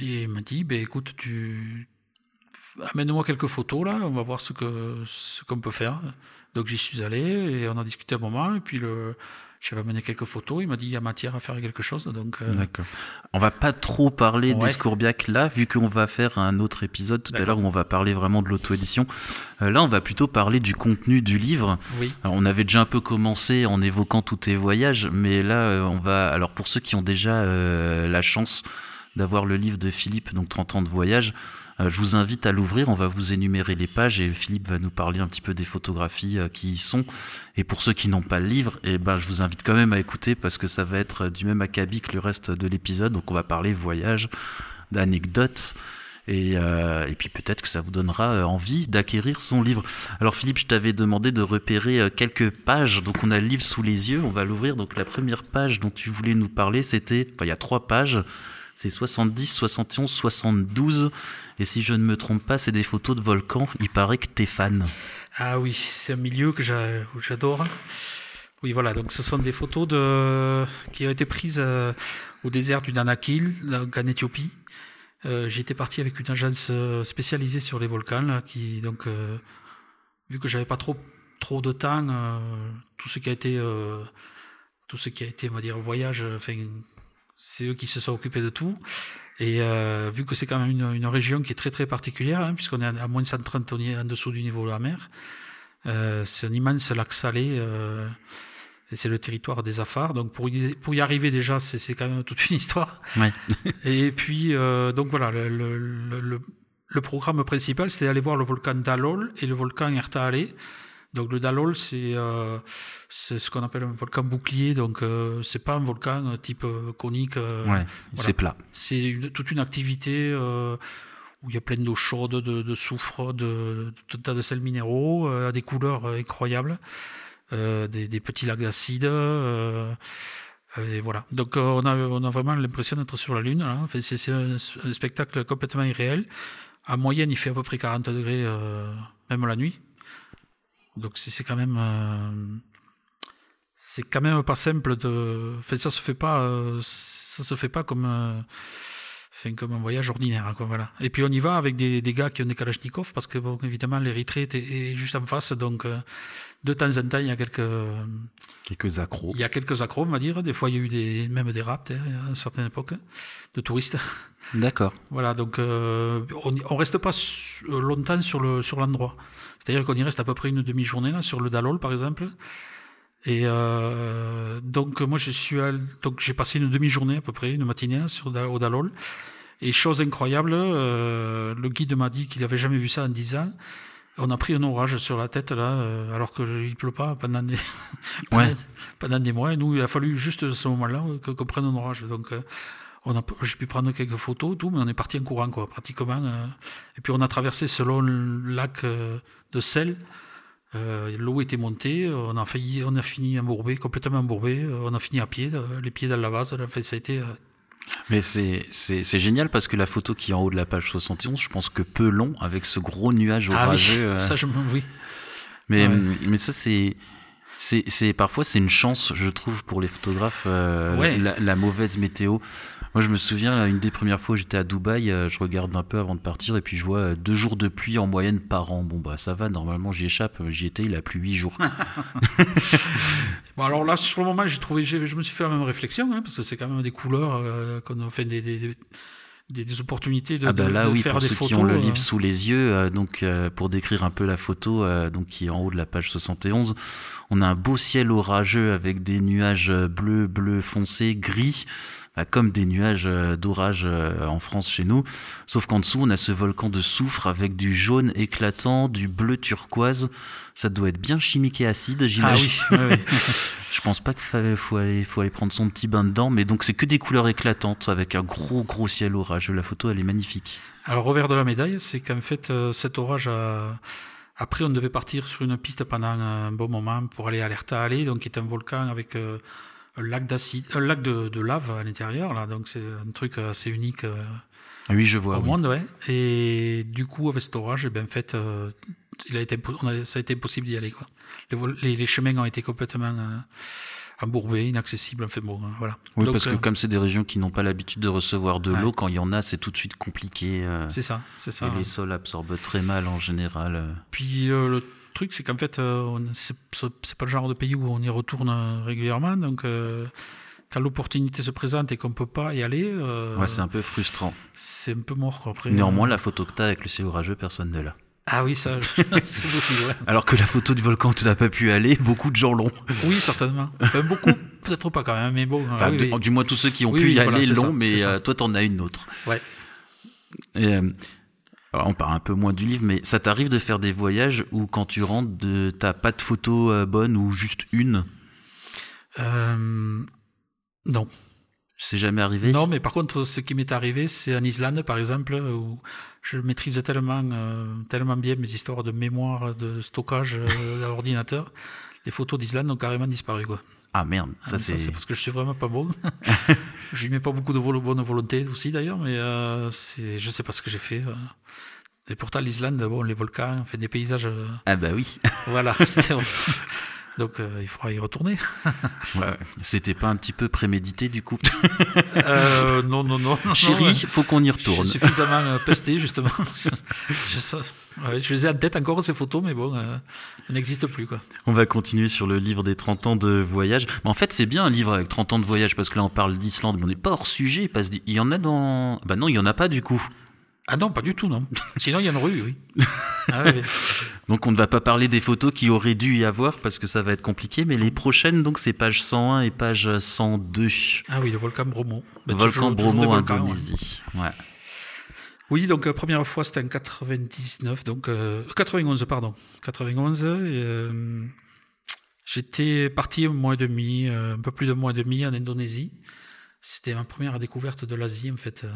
et il m'a dit, ben écoute, tu amène-moi quelques photos là, on va voir ce que ce qu'on peut faire. Donc j'y suis allé et on a discuté un moment et puis le j'avais amené quelques photos, il m'a dit il y a matière à faire quelque chose donc euh, D'accord. On va pas trop parler Ouais. d'Escourbiac là, vu qu'on va faire un autre épisode tout à l'heure où on va parler vraiment de l'auto-édition. Euh, là, on va plutôt parler du contenu du livre. oui, Alors, on avait déjà un peu commencé en évoquant tous tes voyages, mais là, euh, on va. Alors, pour ceux qui ont déjà euh, la chance d'avoir le livre de Philippe, donc 30 ans de voyage, je vous invite à l'ouvrir. On va vous énumérer les pages et Philippe va nous parler un petit peu des photographies euh, qui y sont. Et pour ceux qui n'ont pas le livre, eh ben, je vous invite quand même à écouter parce que ça va être du même acabit que le reste de l'épisode. Donc, on va parler voyage, d'anecdotes. Et, euh, et puis peut-être que ça vous donnera euh, envie d'acquérir son livre. Alors Philippe, je t'avais demandé de repérer euh, quelques pages. Donc on a le livre sous les yeux, on va l'ouvrir. Donc la première page dont tu voulais nous parler, c'était, enfin il y a trois pages. C'est 70, 71, 72. Et si je ne me trompe pas, c'est des photos de volcans. Il paraît que t'es fan. ah oui, c'est un milieu que j'adore. Oui, voilà, donc ce sont des photos de qui ont été prises euh, au désert du Danakil, donc en Éthiopie. Euh, J'étais parti avec une agence euh, spécialisée sur les volcans, qui donc vu que j'avais pas trop trop de temps, tout ce qui a été tout ce qui a été, on va dire, voyage, c'est eux qui se sont occupés de tout. Et euh, vu que c'est quand même une, une région qui est très très particulière, hein, puisqu'on est à, à moins de 130 au ni- en dessous du niveau de la mer, euh, c'est un immense lac salé. euh, et c'est le territoire des Afars. Donc pour y, pour y arriver déjà, c'est c'est quand même toute une histoire. Ouais. Et puis donc donc voilà, le, le, le, le- le programme principal, c'était d'aller voir le volcan Dalol et le volcan Ertaale. Donc le Dalol, c'est euh, ce qu'on appelle un volcan bouclier. Donc euh, c'est pas un volcan euh, type euh, conique. euh, Ouais, c'est plat. c'est toute une activité euh, où il y a plein d'eau chaude, de, de soufre, de, tout un tas de sels minéraux, à des couleurs incroyables, des, des petits lacs d'acide. et voilà. Donc on a, on a vraiment l'impression d'être sur la Lune. hein. Enfin, c'est un, un spectacle complètement irréel. En moyenne, il fait à peu près 40 degrés, même la nuit. Donc c'est quand même... euh, c'est quand même pas simple de. Enfin, ça se fait pas. euh, ça se fait pas comme. Enfin, comme un voyage ordinaire, quoi, voilà. Et puis on y va avec des, des gars qui ont des Kalachnikov, parce que, bon, évidemment, l'Érythrée est, juste en face, donc euh, de temps en temps, il y a quelques, Quelques accros. il y a quelques accros, on va dire. Des fois, il y a eu des, même des raptes, hein, à une certaine époque, de touristes. D'accord. Voilà, donc euh, on, on reste pas euh, longtemps sur le sur l'endroit. C'est-à-dire qu'on y reste à peu près une demi-journée là sur le Dalol par exemple. Et euh, donc moi je suis all- donc j'ai passé une demi-journée à peu près, une matinée sur au Dalol. Et chose incroyable, euh, le guide m'a dit qu'il avait jamais vu ça en 10 ans. On a pris un orage sur la tête là, euh, alors qu'il pleut pas pendant des, Ouais. pendant des mois. Et nous, il a fallu juste à ce moment-là qu'on prenne un orage. Donc, on a, j'ai pu prendre quelques photos, tout, mais on est parti en courant, quoi, pratiquement. et puis on a traversé ce long lac de sel. Euh, L'eau était montée, on a failli, on a fini embourbé, complètement embourbé. euh, On a fini à pied, euh, les pieds dans la vase. Enfin, ça a été. euh, Mais c'est génial parce que la photo qui est en haut de la page 71, je pense que peu long avec ce gros nuage ah oui, orageux. euh, ça je oui. Mais, Ouais. mais ça, c'est. C'est parfois c'est une chance, je trouve, pour les photographes, Ouais. la, la mauvaise météo. Moi, je me souviens, une des premières fois où j'étais à Dubaï, euh, je regarde un peu avant de partir et puis je vois euh, deux jours de pluie en moyenne par an. Bon, bah ça va, normalement j'y échappe. J'y étais, il a plu huit jours. Bon, alors là, sur le moment, j'ai trouvé, je me suis fait la même réflexion, hein, parce que c'est quand même des couleurs euh, qu'on a fait des, des, des, des opportunités de, ah bah là, de oui, faire pour des ceux photos. qui ont le euh, livre sous les yeux, euh, donc euh, pour décrire un peu la photo, euh, donc qui est en haut de la page 71, on a un beau ciel orageux avec des nuages euh, bleus, bleu foncé, gris. Comme des nuages euh, d'orage euh, en France chez nous, sauf qu'en dessous on a ce volcan de soufre avec du jaune éclatant, du bleu turquoise. Ça doit être bien chimique et acide, Ah j'imagine. oui, oui, oui. Je pense pas qu'il fa- faut aller, faut aller prendre son petit bain dedans, mais donc c'est que des couleurs éclatantes avec un gros gros ciel orageux. La photo elle est magnifique. Alors, revers de la médaille, c'est qu'en fait, euh, cet orage a... Après, on devait partir sur une piste pendant un bon moment pour aller à l'Erta Alley, donc qui est un volcan avec euh, lac d'acide, un lac de, de lave à l'intérieur, là. Donc, c'est un truc assez unique euh, Ah oui, je vois. au oui. monde, ouais. Et du coup, avec cet orage, eh ben, en fait, euh, il a été, impo- on a- ça a été impossible d'y aller, quoi. Les, vol- les, les chemins ont été complètement euh, embourbés, inaccessibles, enfin bon, hein, voilà. Oui, Donc, parce que comme c'est des régions qui n'ont pas l'habitude de recevoir de Ouais. l'eau, quand il y en a, c'est tout de suite compliqué. c'est ça, c'est ça. et les sols absorbent très mal en général. Puis le truc, c'est qu'en fait, euh, c'est pas le genre de pays où on y retourne euh, régulièrement. Donc, euh, quand l'opportunité se présente et qu'on peut pas y aller, Ouais, c'est un peu frustrant. c'est un peu mort. Après, Néanmoins, la photo que t'as avec le ciel orageux, personne ne l'a. Ah oui, ça, c'est possible. ouais. Alors que la photo du volcan où tu n'as pas pu aller, beaucoup de gens l'ont. Oui, certainement. Enfin, beaucoup, peut-être pas quand même, mais bon. Enfin, oui, de- oui. du moins tous ceux qui ont Oui, pu y voilà, aller l'ont, mais euh, toi t'en as une autre. Ouais. Et, euh, alors, on parle un peu moins du livre, mais ça t'arrive de faire des voyages où quand tu rentres, de, t'as pas de photo euh, bonne ou juste une? Euh, non. C'est jamais arrivé? Non, mais par contre, ce qui m'est arrivé, c'est en Islande, par exemple, où je maîtrise tellement, euh, tellement bien mes histoires de mémoire, de stockage euh, à l'ordinateur. Les photos d'Islande ont carrément disparu, quoi. Ah merde, ça Ah, c'est. c'est parce que je suis vraiment pas bon. je lui mets pas beaucoup de bonne volonté aussi, d'ailleurs, mais euh, je sais pas ce que j'ai fait. euh. Et pourtant, l'Islande, bon, les volcans, fait des paysages, euh, Ah bah oui. voilà. c'était- Donc, euh, il faudra y retourner. Ouais, C'était pas un petit peu prémédité du coup Euh, non, non, non. Chérie, ouais. faut qu'on y retourne. suis suffisamment euh, pesté, justement. je, sais- ouais, je les ai en tête encore, ces photos, mais bon, euh, elles n'existent plus, quoi. On va continuer sur le livre des 30 ans de voyage. Mais en fait, c'est bien un livre avec 30 ans de voyage parce que là, on parle d'Islande, mais on n'est pas hors sujet parce qu'il y en a dans. Bah non, il y en a pas du coup. Ah non, pas du tout, non. Sinon, il y en aurait eu, oui. Ah, oui. Donc, on ne va pas parler des photos qui auraient dû y avoir parce que ça va être compliqué. Mais les prochaines, donc, c'est page 101 et page 102. Ah oui, le volcan Bromo. Ben, Volcan Bromo, ouais. Indonésie. Ouais. Oui, donc la première fois c'était en 99, donc euh, 91 pardon, 91. Et, euh, J'étais parti un mois et demi, euh, un peu plus d'un mois et demi en Indonésie. C'était ma première découverte de l'Asie en fait.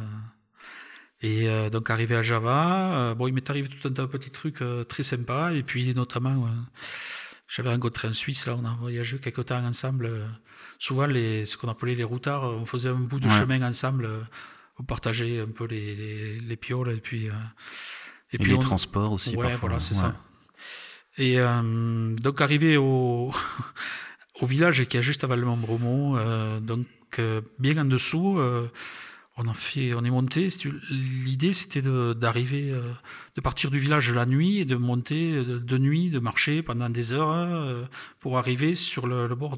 Et euh, donc arrivé à Java, euh, bon il m'est arrivé tout un tas de petits trucs euh, très sympas et puis notamment j'avais rencontré un Suisse là, on a voyagé quelque temps ensemble. souvent les ce qu'on appelait les routards, on faisait un bout de Ouais. chemin ensemble. on partageait un peu les, les, les pioles et puis Et, les on- transports aussi. ouais parfois. voilà c'est Ouais. ça et donc arrivé au au village qui est juste avant le Mont Bromo euh, donc bien en dessous on fait on est monté l'idée c'était d'arriver euh, de partir du village la nuit et de monter de, de nuit de marcher pendant des heures euh, pour arriver sur le, bord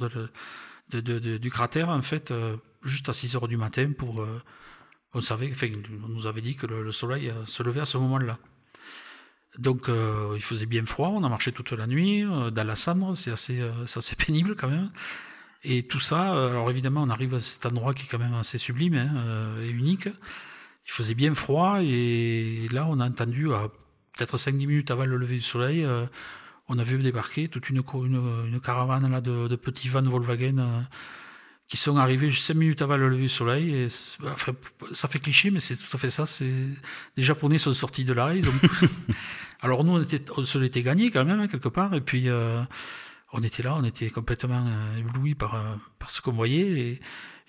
du cratère en fait euh, juste à 6 heures du matin pour euh, on savait, on nous avait dit que le, le soleil euh, se levait à ce moment-là. Donc, euh, il faisait bien froid, on a marché toute la nuit euh, dans la cendre, c'est assez, euh, c'est assez pénible quand même. Et tout ça, euh, alors évidemment, on arrive à cet endroit qui est quand même assez sublime hein, euh, et unique. Il faisait bien froid et là, on a entendu, à peut-être 5-10 minutes avant le lever du soleil, euh, on a vu débarquer toute une, co- une, une caravane là, de, de petits vans Volkswagen euh, qui sont arrivés juste 5 minutes avant le lever du soleil. Et c'est- enfin, ça fait cliché, mais c'est tout à fait ça. C'est les Japonais sont sortis de là. Ils ont... Alors nous, on, était, on se l'était gagné quand même hein, quelque part. Et puis euh, on était là, on était complètement euh, éblouis par, euh, par ce qu'on voyait. Et,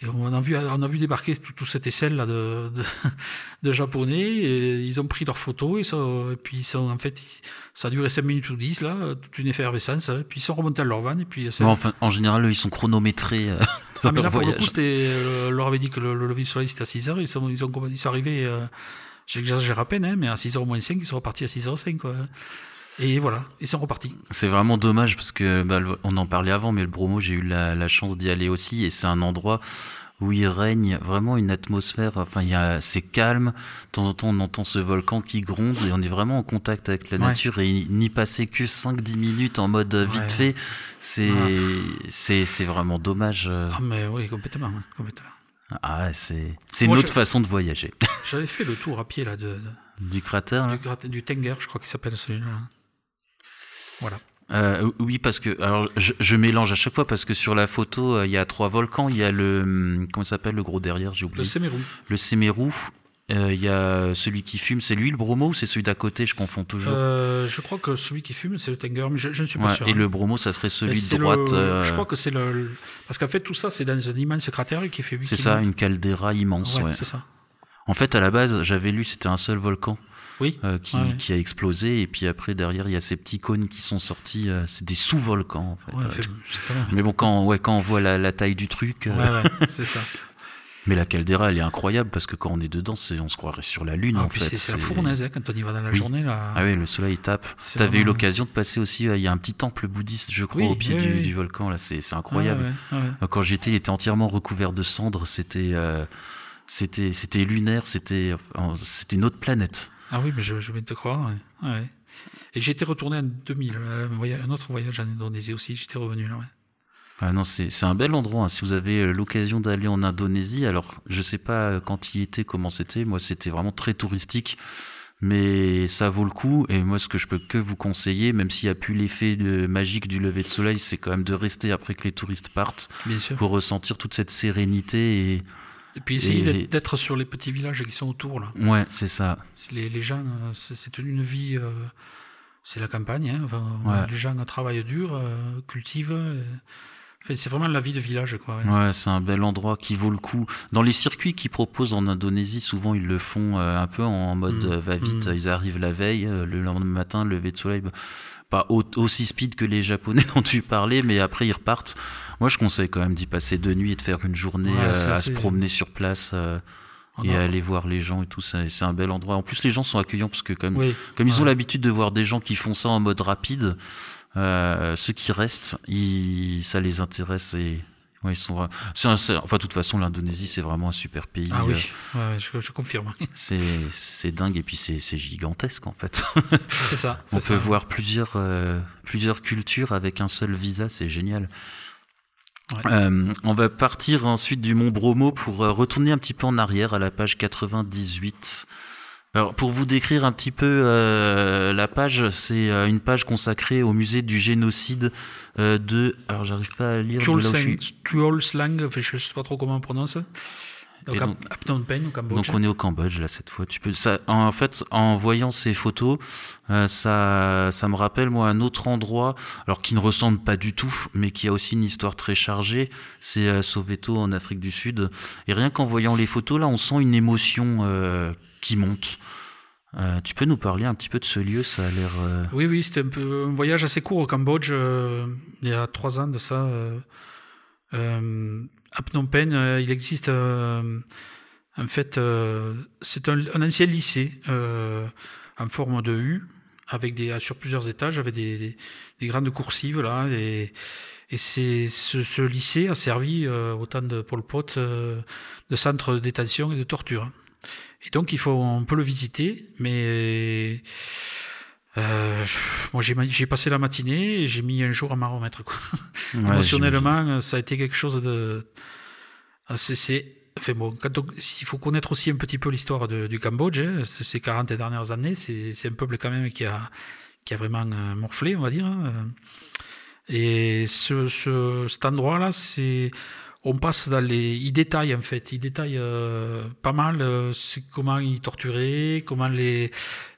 Et on a vu, on a vu débarquer tout, tout cet essai là de, de, de, japonais. Et ils ont pris leurs photos et, ça, et puis ils sont en fait, ça a duré 5 minutes ou 10 là, toute une effervescence. Hein, puis ils sont remontés à leur van et puis. Bon, enfin, en général, ils sont chronométrés. Euh, ah, mais là, pour le coup, euh, leur avait dit que le, le lever du soleil c'était à 6 heures. Ils sont, ils ont, ils sont arrivés. Euh, J'exagère à peine, hein, mais à 6h moins 5, ils sont repartis à 6h05. Quoi. Et voilà, ils sont repartis. C'est vraiment dommage parce que bah, on en parlait avant, mais le Bromo, j'ai eu la, la chance d'y aller aussi, et c'est un endroit où il règne vraiment une atmosphère. Enfin, il y a, c'est calme. De temps en temps, on entend ce volcan qui gronde et on est vraiment en contact avec la nature. Et n'y passer que 5-10 minutes en mode vite fait, c'est, c'est, c'est vraiment dommage. Ah, mais oui, complètement, complètement. Ah, c'est, c'est une autre façon de voyager. J'avais fait le tour à pied, là, de, du cratère, du, du Tenger, je crois qu'il s'appelle celui-là. Voilà. Euh, oui, parce que alors je, je, mélange à chaque fois parce que sur la photo euh, il y a trois volcans. Il y a le hum, comment s'appelle le gros derrière, j'ai oublié. Le Sémérou. Le Sémérou. Euh, il y a celui qui fume, c'est lui le Bromo ou c'est celui d'à côté Je confonds toujours? Euh, je crois que celui qui fume c'est le Tenger, mais je, je ne suis pas ouais, sûr. Et hein. le Bromo, ça serait celui de droite. Le, je crois que c'est le, parce qu'en fait tout ça c'est dans un immense cratère qui fait. C'est ça, une caldeira immense. Ouais, ouais. c'est ça. En fait, à la base, j'avais lu c'était un seul volcan oui. euh, qui, ouais. qui, a explosé et puis après derrière il y a ces petits cônes qui sont sortis euh, c'est des sous-volcans en fait, ouais, euh, mais bon quand ouais quand on voit la, la taille du truc c'est ça. mais la caldeira elle est incroyable parce que quand on est dedans c'est on se croirait sur la lune ah, en fait. c'est la fournaise hein, quand on y va dans la oui. journée là. Ah oui le soleil tape. T'avais vraiment... eu l'occasion de passer aussi il y a un petit temple bouddhiste je crois oui, au pied oui, du, volcan là c'est incroyable. ouais, quand j'étais il était entièrement recouvert de cendres c'était euh, c'était c'était lunaire c'était c'était une autre planète ah oui, mais je, je vais te croire. Ouais. ouais. Et j'étais retourné en 2000, un autre voyage en Indonésie aussi, j'étais revenu là. Ouais. Ah non, c'est un bel endroit. Hein. Si vous avez l'occasion d'aller en Indonésie, alors je sais pas quand il était, comment c'était. Moi, c'était vraiment très touristique, mais ça vaut le coup. Et moi, ce que je peux que vous conseiller, même s'il n'y a plus l'effet magique du lever de soleil, c'est quand même de rester après que les touristes partent pour ressentir toute cette sérénité et et puis essayer d'être sur les petits villages qui sont autour là. Ouais, c'est ça. Les, les gens, c'est une vie, euh, c'est la campagne. Hein. Enfin, ouais. Les gens travaillent dur, euh, cultivent. Enfin, c'est vraiment la vie de village, quoi. Ouais, ouais c'est un bel endroit qui vaut le coup. Dans les circuits qu'ils proposent en Indonésie, souvent ils le font euh, un peu en mode Mm. mmh. va vite. Mmh. Ils arrivent la veille, euh, le lendemain matin, le lever de soleil. Pas aussi speed que les Japonais dont tu parlais, mais après ils repartent. Moi, je conseille quand même d'y passer deux nuits et de faire une journée ouais, euh, à se promener sur place. Euh, Oh et aller voir les gens et tout c'est un bel endroit en plus les gens sont accueillants parce que comme oui, comme ils ouais. ont l'habitude de voir des gens qui font ça en mode rapide euh, ceux qui restent ils, ça les intéresse et ouais, ils sont enfin de toute façon l'Indonésie c'est vraiment un super pays ah oui euh, ouais, je, je, confirme c'est dingue et puis c'est gigantesque en fait c'est ça on peut ça. voir plusieurs euh, plusieurs cultures avec un seul visa c'est génial Ouais. Euh, on va partir ensuite du Mont Bromo pour retourner un petit peu en arrière à la page 98. Alors pour vous décrire un petit peu euh, la page, c'est euh, une page consacrée au musée du génocide euh, de. Alors j'arrive pas à lire. Tuol Slang, enfin, je sais pas trop comment on prononce. Donc, donc, à Phnom Penh, au Cambodge. Donc on est au Cambodge là cette fois. Tu peux ça en fait en voyant ces photos, euh, ça ça me rappelle moi un autre endroit alors qui ne ressemble pas du tout mais qui a aussi une histoire très chargée, c'est euh, Soweto en Afrique du Sud et rien qu'en voyant les photos là, on sent une émotion euh, qui monte. Euh, tu peux nous parler un petit peu de ce lieu Ça a l'air. Euh... Oui, oui, c'était un, voyage assez court au Cambodge euh, il y a trois ans de ça. À Phnom Penh, il existe en fait, c'est un, ancien lycée en forme de U, avec des sur plusieurs étages, avec des, des, des grandes coursives là, et, ce, lycée a servi au temps de Pol Pot de centre de détention et de torture. Et donc il faut, on peut le visiter, mais euh, moi j'ai passé la matinée et j'ai mis un jour à m'en remettre. Quoi. Ouais, Émotionnellement, ça a été quelque chose de c'est Enfin bon, quand on, il faut connaître aussi un petit peu l'histoire du Cambodge, hein, ces 40 dernières années, c'est un peuple quand même qui a, qui a vraiment euh, morflé, on va dire. Hein. Et ce, ce, cet endroit-là, c'est, on passe dans les, il détaille en fait, il détaille euh, pas mal euh, comment ils torturaient, comment les,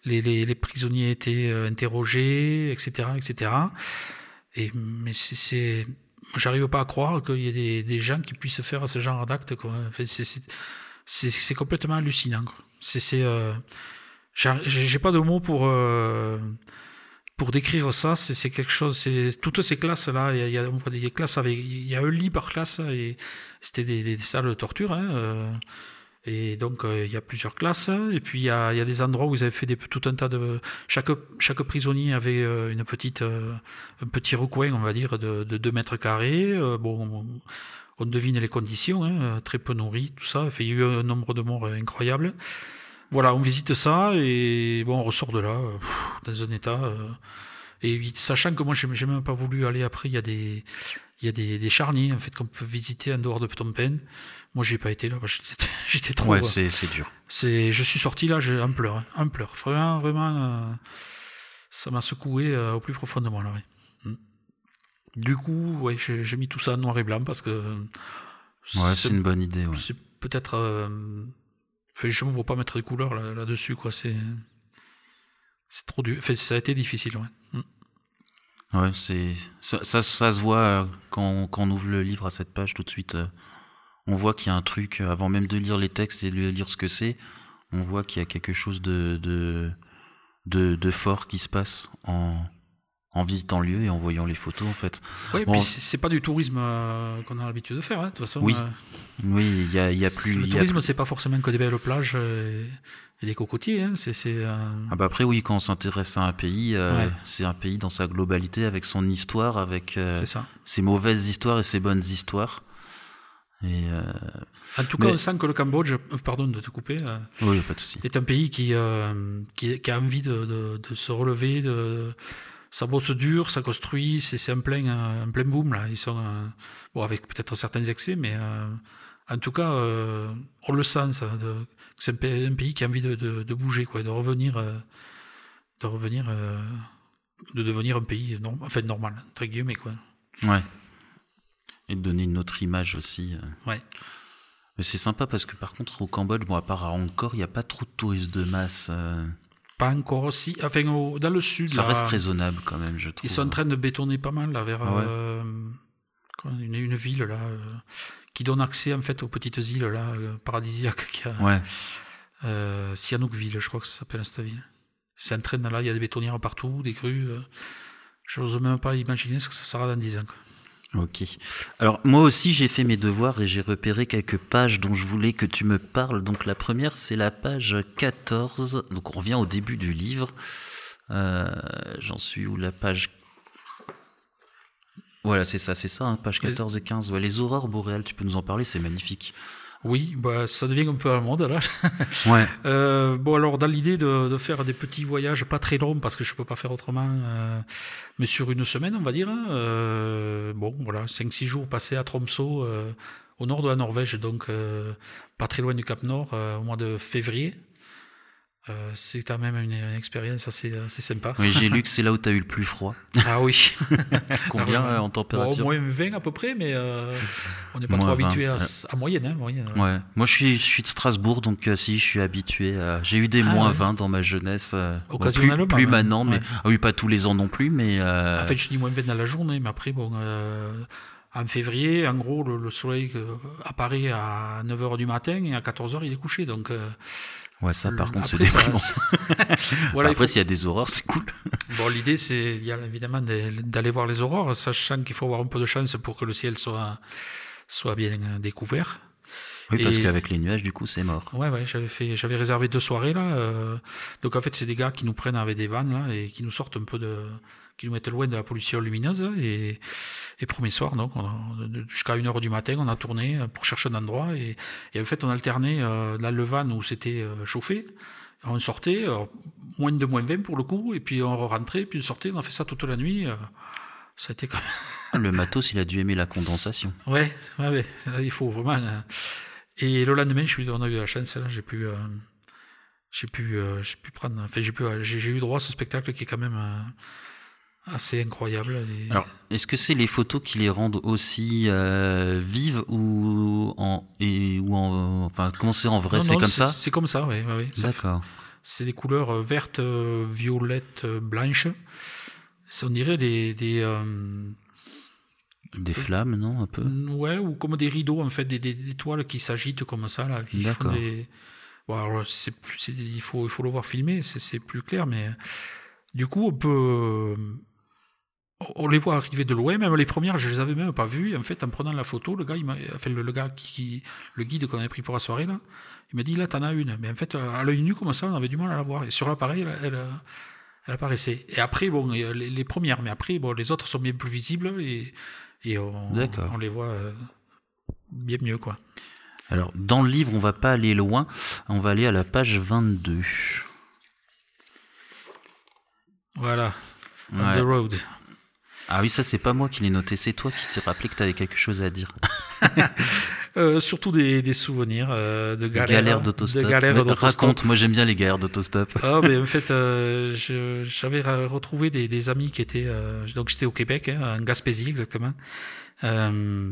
les, prisonniers étaient euh, interrogés, etc., etc. Et mais c'est j'arrive pas à croire qu'il y ait des, gens qui puissent faire ce genre d'acte. Enfin, c'est complètement hallucinant. C'est, j'ai pas de mots pour pour décrire ça. C'est quelque chose. C'est toutes ces classes là. Il y a, des classes avec, il y a un lit par classe et c'était des, salles de torture. Hein, euh, et donc, euh, il y a plusieurs classes. Et puis, il y a, des endroits où ils avaient fait tout un tas de... Chaque, prisonnier avait euh, une petite, un petit recoin, on va dire, de, de 2 mètres carrés. bon, on devine les conditions, hein, très peu nourri, tout ça. il y a eu un nombre de morts incroyable. Voilà, on visite ça et bon, on ressort de là dans un état. et sachant que moi, j'ai même pas voulu aller après, il y a des, il y a des, des charniers en fait qu'on peut visiter en dehors de Phnom Penh. Moi, j'ai pas été là, j'étais trop. Ouais, c'est c'est dur. C'est, je suis sorti là, j'ai un pleur, un pleur. Vraiment, vraiment, euh, ça m'a secoué euh, au plus profond de moi là. Ouais. Mm. Du coup, ouais, j'ai mis tout ça en noir et blanc parce que. Ouais, c'est une bonne idée. Ouais. C'est peut-être. Euh, je ne vois pas mettre des couleurs là, dessus quoi. C'est c'est trop dur. Enfin, ça a été difficile. Ouais. Mm. Ouais, c'est ça, ça, se voit quand, quand on ouvre le livre à cette page tout de suite on voit qu'il y a un truc, euh, avant même de lire les textes et de lire ce que c'est, on voit qu'il y a quelque chose de, de, de, fort qui se passe en, en visitant le lieu et en voyant les photos en fait. Oui, bon, puis c'est pas du tourisme euh, qu'on a l'habitude de faire, hein, de toute façon. Oui, euh, oui, il y a, y a plus. Le tourisme, c'est pas forcément que des belles plages et, des cocotiers. Hein, c'est. Ah bah après oui, quand on s'intéresse à un pays, c'est un pays dans sa globalité avec son histoire, avec ses mauvaises histoires et ses bonnes histoires. Et euh, en tout cas, on sent que le Cambodge, euh, pardon de te couper, euh, oui, pas de souci. est un pays qui, euh, qui, qui, a envie de, de, de, se relever, de, ça bosse dur, ça construit, c'est un plein, un plein boom là. Ils sont bon avec peut-être certains excès, mais en tout cas, on le sent ça. C'est un, pays qui a envie de, de, de, bouger, quoi, de revenir, de revenir, de devenir un pays normal, enfin normal entre guillemets quoi. Ouais et de donner une autre image aussi. Euh. Ouais. Mais c'est sympa parce que par contre au Cambodge, bon à part à Angkor, il n'y a pas trop de touristes de masse. Euh. Pas encore aussi. Enfin, dans le sud. Ça reste raisonnable quand même, je trouve. Ils sont en train de bétonner pas mal là vers ah euh, une, une, ville là qui donne accès en fait aux petites îles là paradisiaques. a, ouais. Euh, Sihanoukville, je crois que ça s'appelle cette ville. C'est en train là, il y a des bétonnières partout, des crues. Je n'ose même pas imaginer ce que ça sera dans 10 ans. Ok. Alors moi aussi j'ai fait mes devoirs et j'ai repéré quelques pages dont je voulais que tu me parles. Donc la première c'est la page 14. Donc on revient au début du livre. Euh, J'en suis où la page Voilà c'est ça, c'est ça, hein, page 14 et 15. Ouais, les aurores boréales, tu peux nous en parler, c'est magnifique. Oui, bah, ça devient un peu à la mode là. ouais. Euh, bon alors dans l'idée de, de, faire des petits voyages pas très longs parce que je peux pas faire autrement, euh, mais sur une semaine on va dire. Hein, euh, bon voilà, 5-6 jours passés à Tromsø, au nord de la Norvège, donc pas très loin du Cap Nord, au mois de février. Euh, c'est quand même une, expérience assez, assez sympa. Oui, j'ai lu que c'est là où tu as eu le plus froid. Ah oui. Combien euh, en température Au moins 20 à peu près, mais euh, on n'est pas trop habitué à, à, moyenne. Hein, moyenne ouais. Moi, je suis, je suis de Strasbourg, donc si, je suis habitué. À... J'ai eu des ah, moins 20 dans ma jeunesse. Occasionnellement. plus, plus maintenant, mais ah oui, pas tous les ans non plus, mais. En fait, je dis moins 20 dans la journée, mais après, bon. en février, en gros, le, le, soleil apparaît à 9h du matin et à 14h, il est couché. Donc, Ouais, ça par contre c'est déprimant. voilà, Après, s'il y a des aurores, c'est cool. bon, l'idée c'est évidemment d'aller voir les aurores, sachant qu'il faut avoir un peu de chance pour que le ciel soit, soit bien découvert. Oui, parce qu'avec les nuages, du coup, c'est mort. Ouais, ouais, j'avais fait, j'avais réservé deux soirées là. Euh, donc en fait, c'est des gars qui nous prennent avec des vannes là et qui nous sortent un peu de, qui nous mettent loin de la pollution lumineuse. Et, et premier soir, donc, jusqu'à une heure du matin, on a tourné pour chercher un endroit. Et, et en fait, on alternait euh, dans le van où c'était euh, chauffé. On sortait, euh, moins de moins 20 pour le coup, et puis on rentrait, puis on sortait, on a fait ça toute la nuit. Ça a été quand même... Ah, le matos, il a dû aimer la condensation. Ouais, ouais, ouais il faut vraiment. Euh, et le lendemain, je suis, on a eu la chance, là, j'ai pu, j'ai pu, j'ai pu prendre, enfin, j'ai pu, j'ai eu droit à ce spectacle qui est quand même assez incroyable. Alors, est-ce que c'est les photos qui les rendent aussi euh, vives ou en et ou en enfin comment c'est en vrai? C'est comme ça? C'est comme ça, oui. oui, D'accord. C'est des couleurs euh, vertes, euh, violettes, blanches. On dirait des des Des flammes, non, un peu? Ouais, ou comme des rideaux, en fait, des, des, des toiles qui s'agitent comme ça, là, D'accord. des... Bon, alors, c'est plus, c'est- il, faut, il faut le voir c'est c'est plus clair, mais du coup, on peut... On les voit arriver de loin, même les premières, je les avais même pas vues. En fait, en prenant la photo, le gars, il enfin, le, le gars qui, le guide qu'on avait pris pour la soirée, là, il m'a dit, là, t'en as une. Mais en fait, à l'œil nu, comme ça, on avait du mal à la voir. Et sur l'appareil, elle, elle, elle apparaissait. Et après, bon, les, les premières, mais après, bon, les autres sont bien plus visibles et, et on, les voit euh, bien mieux, quoi. Alors, dans le livre, on va pas aller loin, on va aller à la page 22. Voilà. On the road. Ah oui, ça c'est pas moi qui l'ai noté, c'est toi qui t'es rappelé que t'avais quelque chose à dire. Euh, surtout des, des souvenirs euh, de galères. Galère d'autostop. Raconte, moi j'aime bien les galères d'autostop. Ah, mais en fait, euh, j'avais re- retrouvé des, des amis qui étaient. euh, donc, j'étais au Québec, hein, en Gaspésie exactement. Euh,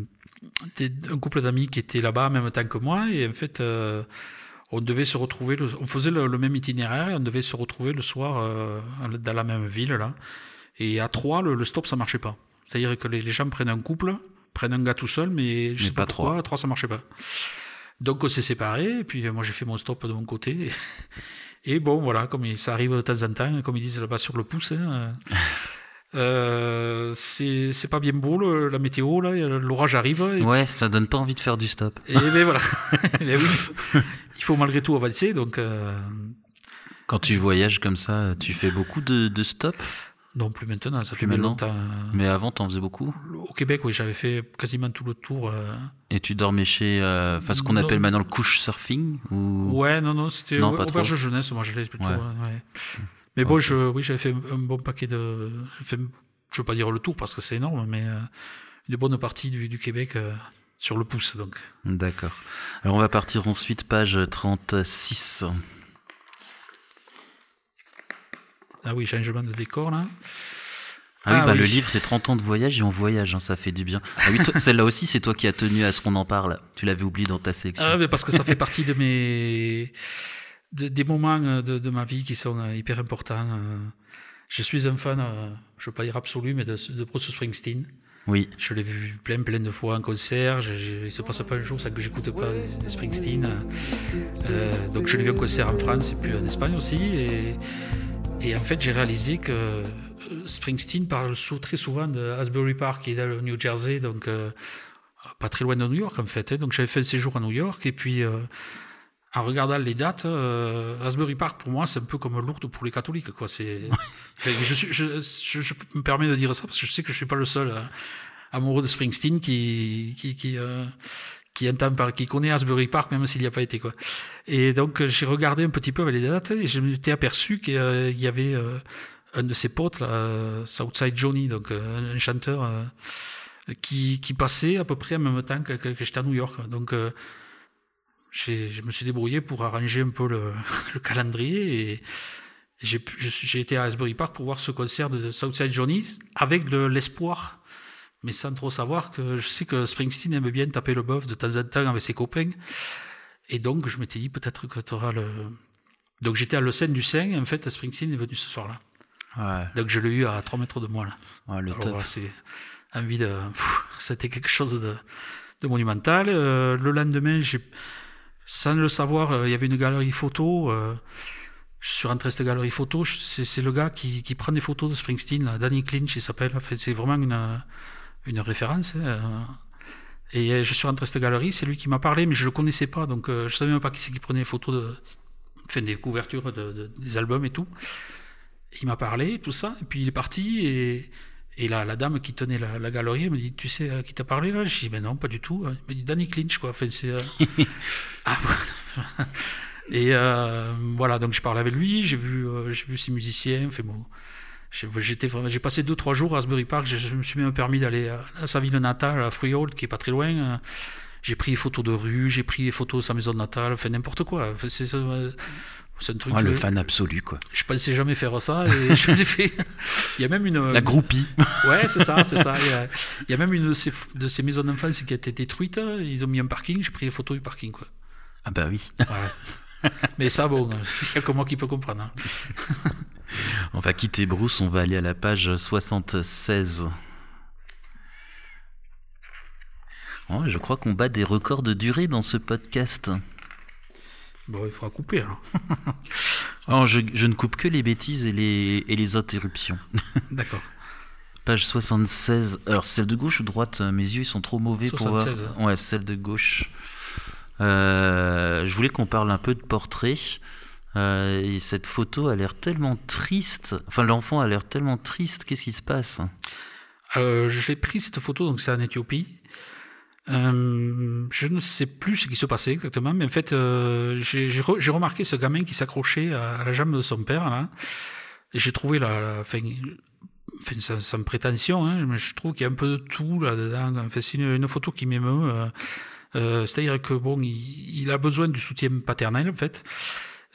des- un couple d'amis qui étaient là-bas en même temps que moi. Et en fait, euh, on devait se retrouver. le- on faisait le, le même itinéraire et on devait se retrouver le soir euh, dans la même ville, là. Et à trois, le, le stop, ça marchait pas. C'est-à-dire que les, les gens prennent un couple, prennent un gars tout seul, mais je Mais sais pas, trois. à trois, ça marchait pas. Donc on s'est séparés, et puis euh, moi j'ai fait mon stop de mon côté. Et bon, voilà, comme il- ça arrive de temps en temps, comme ils disent là-bas sur le pouce, hein, euh, euh, c'est pas bien beau le- la météo, là, l'orage arrive. Et, Ouais, ça donne pas envie de faire du stop. et ben voilà. Mais oui, il faut malgré tout avancer, donc euh, Quand tu voyages comme ça, tu fais beaucoup de, de stops non plus maintenant, ça fait bien longtemps. euh, Mais avant, t'en faisais beaucoup? Au Québec, oui, j'avais fait quasiment tout le tour. euh, Et tu dormais chez, euh, enfin, ce qu'on appelle maintenant le couch surfing ou... Ouais, non, non, c'était Non, au- pas auberge trop. jeunesse, moi je l'ai plutôt. Ouais. ouais, ouais. Mais bon, je, oui, j'avais fait un bon paquet de. fait, je veux pas dire le tour parce que c'est énorme, mais euh, une bonne partie du, du Québec euh, sur le pouce. Donc. D'accord. Alors on va partir ensuite, page 36. Ah oui, changement de décor là. Ah, oui, Ah bah oui. le livre c'est 30 ans de voyage et on voyage, hein, ça fait du bien. Ah oui, celle-là aussi c'est toi qui as tenu à ce qu'on en parle. Tu l'avais oublié dans ta sélection. Ah, mais parce que ça fait partie de mes. de- des moments euh, de, de ma vie qui sont euh, hyper importants. euh. Je suis un fan, je veux pas dire absolu, mais de, de Bruce Springsteen. Oui, Je l'ai vu plein, plein de fois en concert. Je, je, il se passe pas un jour sans que j'écoute pas de Springsteen. Euh, donc je l'ai vu en concert en France et puis en Espagne aussi. Et, et en fait, j'ai réalisé que euh, Springsteen parle très souvent de Asbury Park, qui est dans le New Jersey, donc euh, pas très loin de New York en fait. hein. Donc j'avais fait un séjour à New York et puis. euh, en regardant les dates, euh, Asbury Park pour moi c'est un peu comme Lourdes pour les catholiques quoi. C'est, Enfin, je, suis, je, je, je me permets de dire ça parce que je sais que je suis pas le seul amoureux de Springsteen qui qui qui, qui entend par, qui connaît Asbury Park même s'il n'y a pas été quoi. Et donc euh, j'ai regardé un petit peu avec les dates et je m'étais aperçu qu'il euh, y avait euh, un de ses potes Southside Johnny donc un chanteur qui qui passait à peu près en même temps que, que, j'étais à New York. Donc je me suis débrouillé pour arranger un peu le, le calendrier et j'ai été à Asbury Park pour voir ce concert de Southside Johnny avec de l'espoir, mais sans trop savoir que je sais que Springsteen aime bien taper le bœuf de temps en temps avec ses copains. Et donc je m'étais dit peut-être que tu auras le. Donc j'étais à Le Seine du Seine et en fait Springsteen est venu ce soir-là. ouais, Donc je l'ai eu à 3 mètres de moi là. ouais, le Alors, c'est envie de. C'était quelque chose de, de monumental. Euh, le lendemain, j'ai, sans le savoir, euh, il y avait une galerie photo. euh, je suis rentré à cette galerie photo. C'est, le gars qui, qui prend des photos de Springsteen, là, Danny Clinch, il s'appelle. En fait, c'est vraiment une, une référence. hein, euh. Et euh, je suis rentré à cette galerie. C'est lui qui m'a parlé, mais je le connaissais pas. Donc, euh, je savais même pas qui c'est qui prenait des photos de, enfin, des couvertures de, de- des albums et tout. Il m'a parlé, tout ça, et puis il est parti, et, et la, la dame qui tenait la, la galerie elle me dit Tu sais à qui t'a parlé là? Je dis Ben non, pas du tout. Il m'a dit Danny Clinch, quoi. Enfin, c'est. ah, bon. et euh, voilà, donc je parlais avec lui, j'ai vu, euh, j'ai vu ses musiciens, enfin bon. J'ai- J'étais vraiment, j'ai passé deux trois jours à Asbury Park. Je, je me suis même permis d'aller à, sa ville natale, à Freehold, qui est pas très loin. euh, J'ai pris des photos de rue, j'ai pris des photos de sa maison natale, enfin n'importe quoi. C'est euh, c'est un truc. Ouais, le que- fan absolu quoi. je pensais jamais faire ça et je l'ai fait. Il y a même une. La groupie. Ouais, c'est ça, c'est ça. Il y, a, il y a même une de ces, de ces maisons d'enfance qui a été détruite. Ils ont mis un parking. J'ai pris des photos du parking, quoi. Ah bah oui. Voilà. Mais ça, bon, il y a que moi qui peut comprendre. hein. On va quitter Bruce, on va aller à la page 76. Ouais, je crois qu'on bat des records de durée dans ce podcast. Bon, il faudra couper alors. Alors, je, je ne coupe que les bêtises et les, et les interruptions. D'accord. Page 76. Alors, celle de gauche ou droite Mes yeux, ils sont trop mauvais 76. pour voir. Ouais, celle de gauche. Euh, je voulais qu'on parle un peu de portrait. Euh, et cette photo a l'air tellement triste. Enfin, l'enfant a l'air tellement triste. Qu'est-ce qui se passe? Euh, j'ai pris cette photo, donc c'est en Éthiopie. Euh, je ne sais plus ce qui se passait exactement, mais en fait, j'ai j'ai re- j'ai remarqué ce gamin qui s'accrochait à, la jambe de son père, là. Et j'ai trouvé la, fin, enfin, sans, prétention, hein, mais je trouve qu'il y a un peu de tout là-dedans. Enfin, c'est une, photo qui m'émeut. C'est-à-dire que bon, il a besoin du soutien paternel, en fait.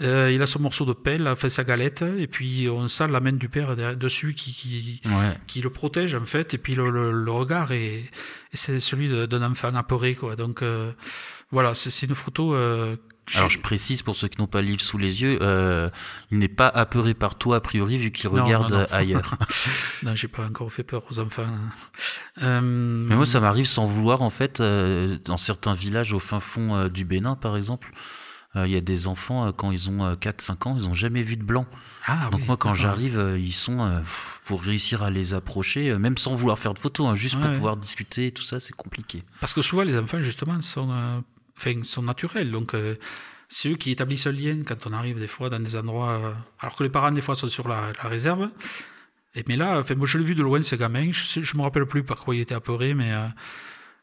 Euh, il a son morceau de pelle, enfin sa galette, et puis on sent la main du père dessus qui, qui, Ouais. qui le protège en fait et puis le, le, le regard est, est c'est celui d'un enfant apeuré quoi donc euh, voilà c'est une photo euh, Alors, je précise pour ceux qui n'ont pas le livre sous les yeux, euh, il n'est pas apeuré par toi a priori vu qu'il Non, regarde non, non. ailleurs. non j'ai pas encore fait peur aux enfants euh, Mais moi, ça m'arrive sans vouloir, en fait, euh, dans certains villages au fin fond du Bénin, par exemple, euh, il y a des enfants, euh, quand ils ont euh, 4-5 ans, ils ont jamais vu de blanc. ah Donc oui, moi, quand j'arrive, euh, ils sont, euh, pour réussir à les approcher, euh, même sans vouloir faire de photos, hein, juste Ouais, pour ouais. pouvoir discuter et tout ça, c'est compliqué. parce que souvent les enfants justement sont euh, enfin sont naturels donc euh, c'est eux qui établissent un lien quand on arrive des fois dans des endroits euh, alors que les parents des fois sont sur la, la réserve et mais là enfin moi je l'ai vu de loin ce gamin je je me rappelle plus par quoi il était apeuré mais euh,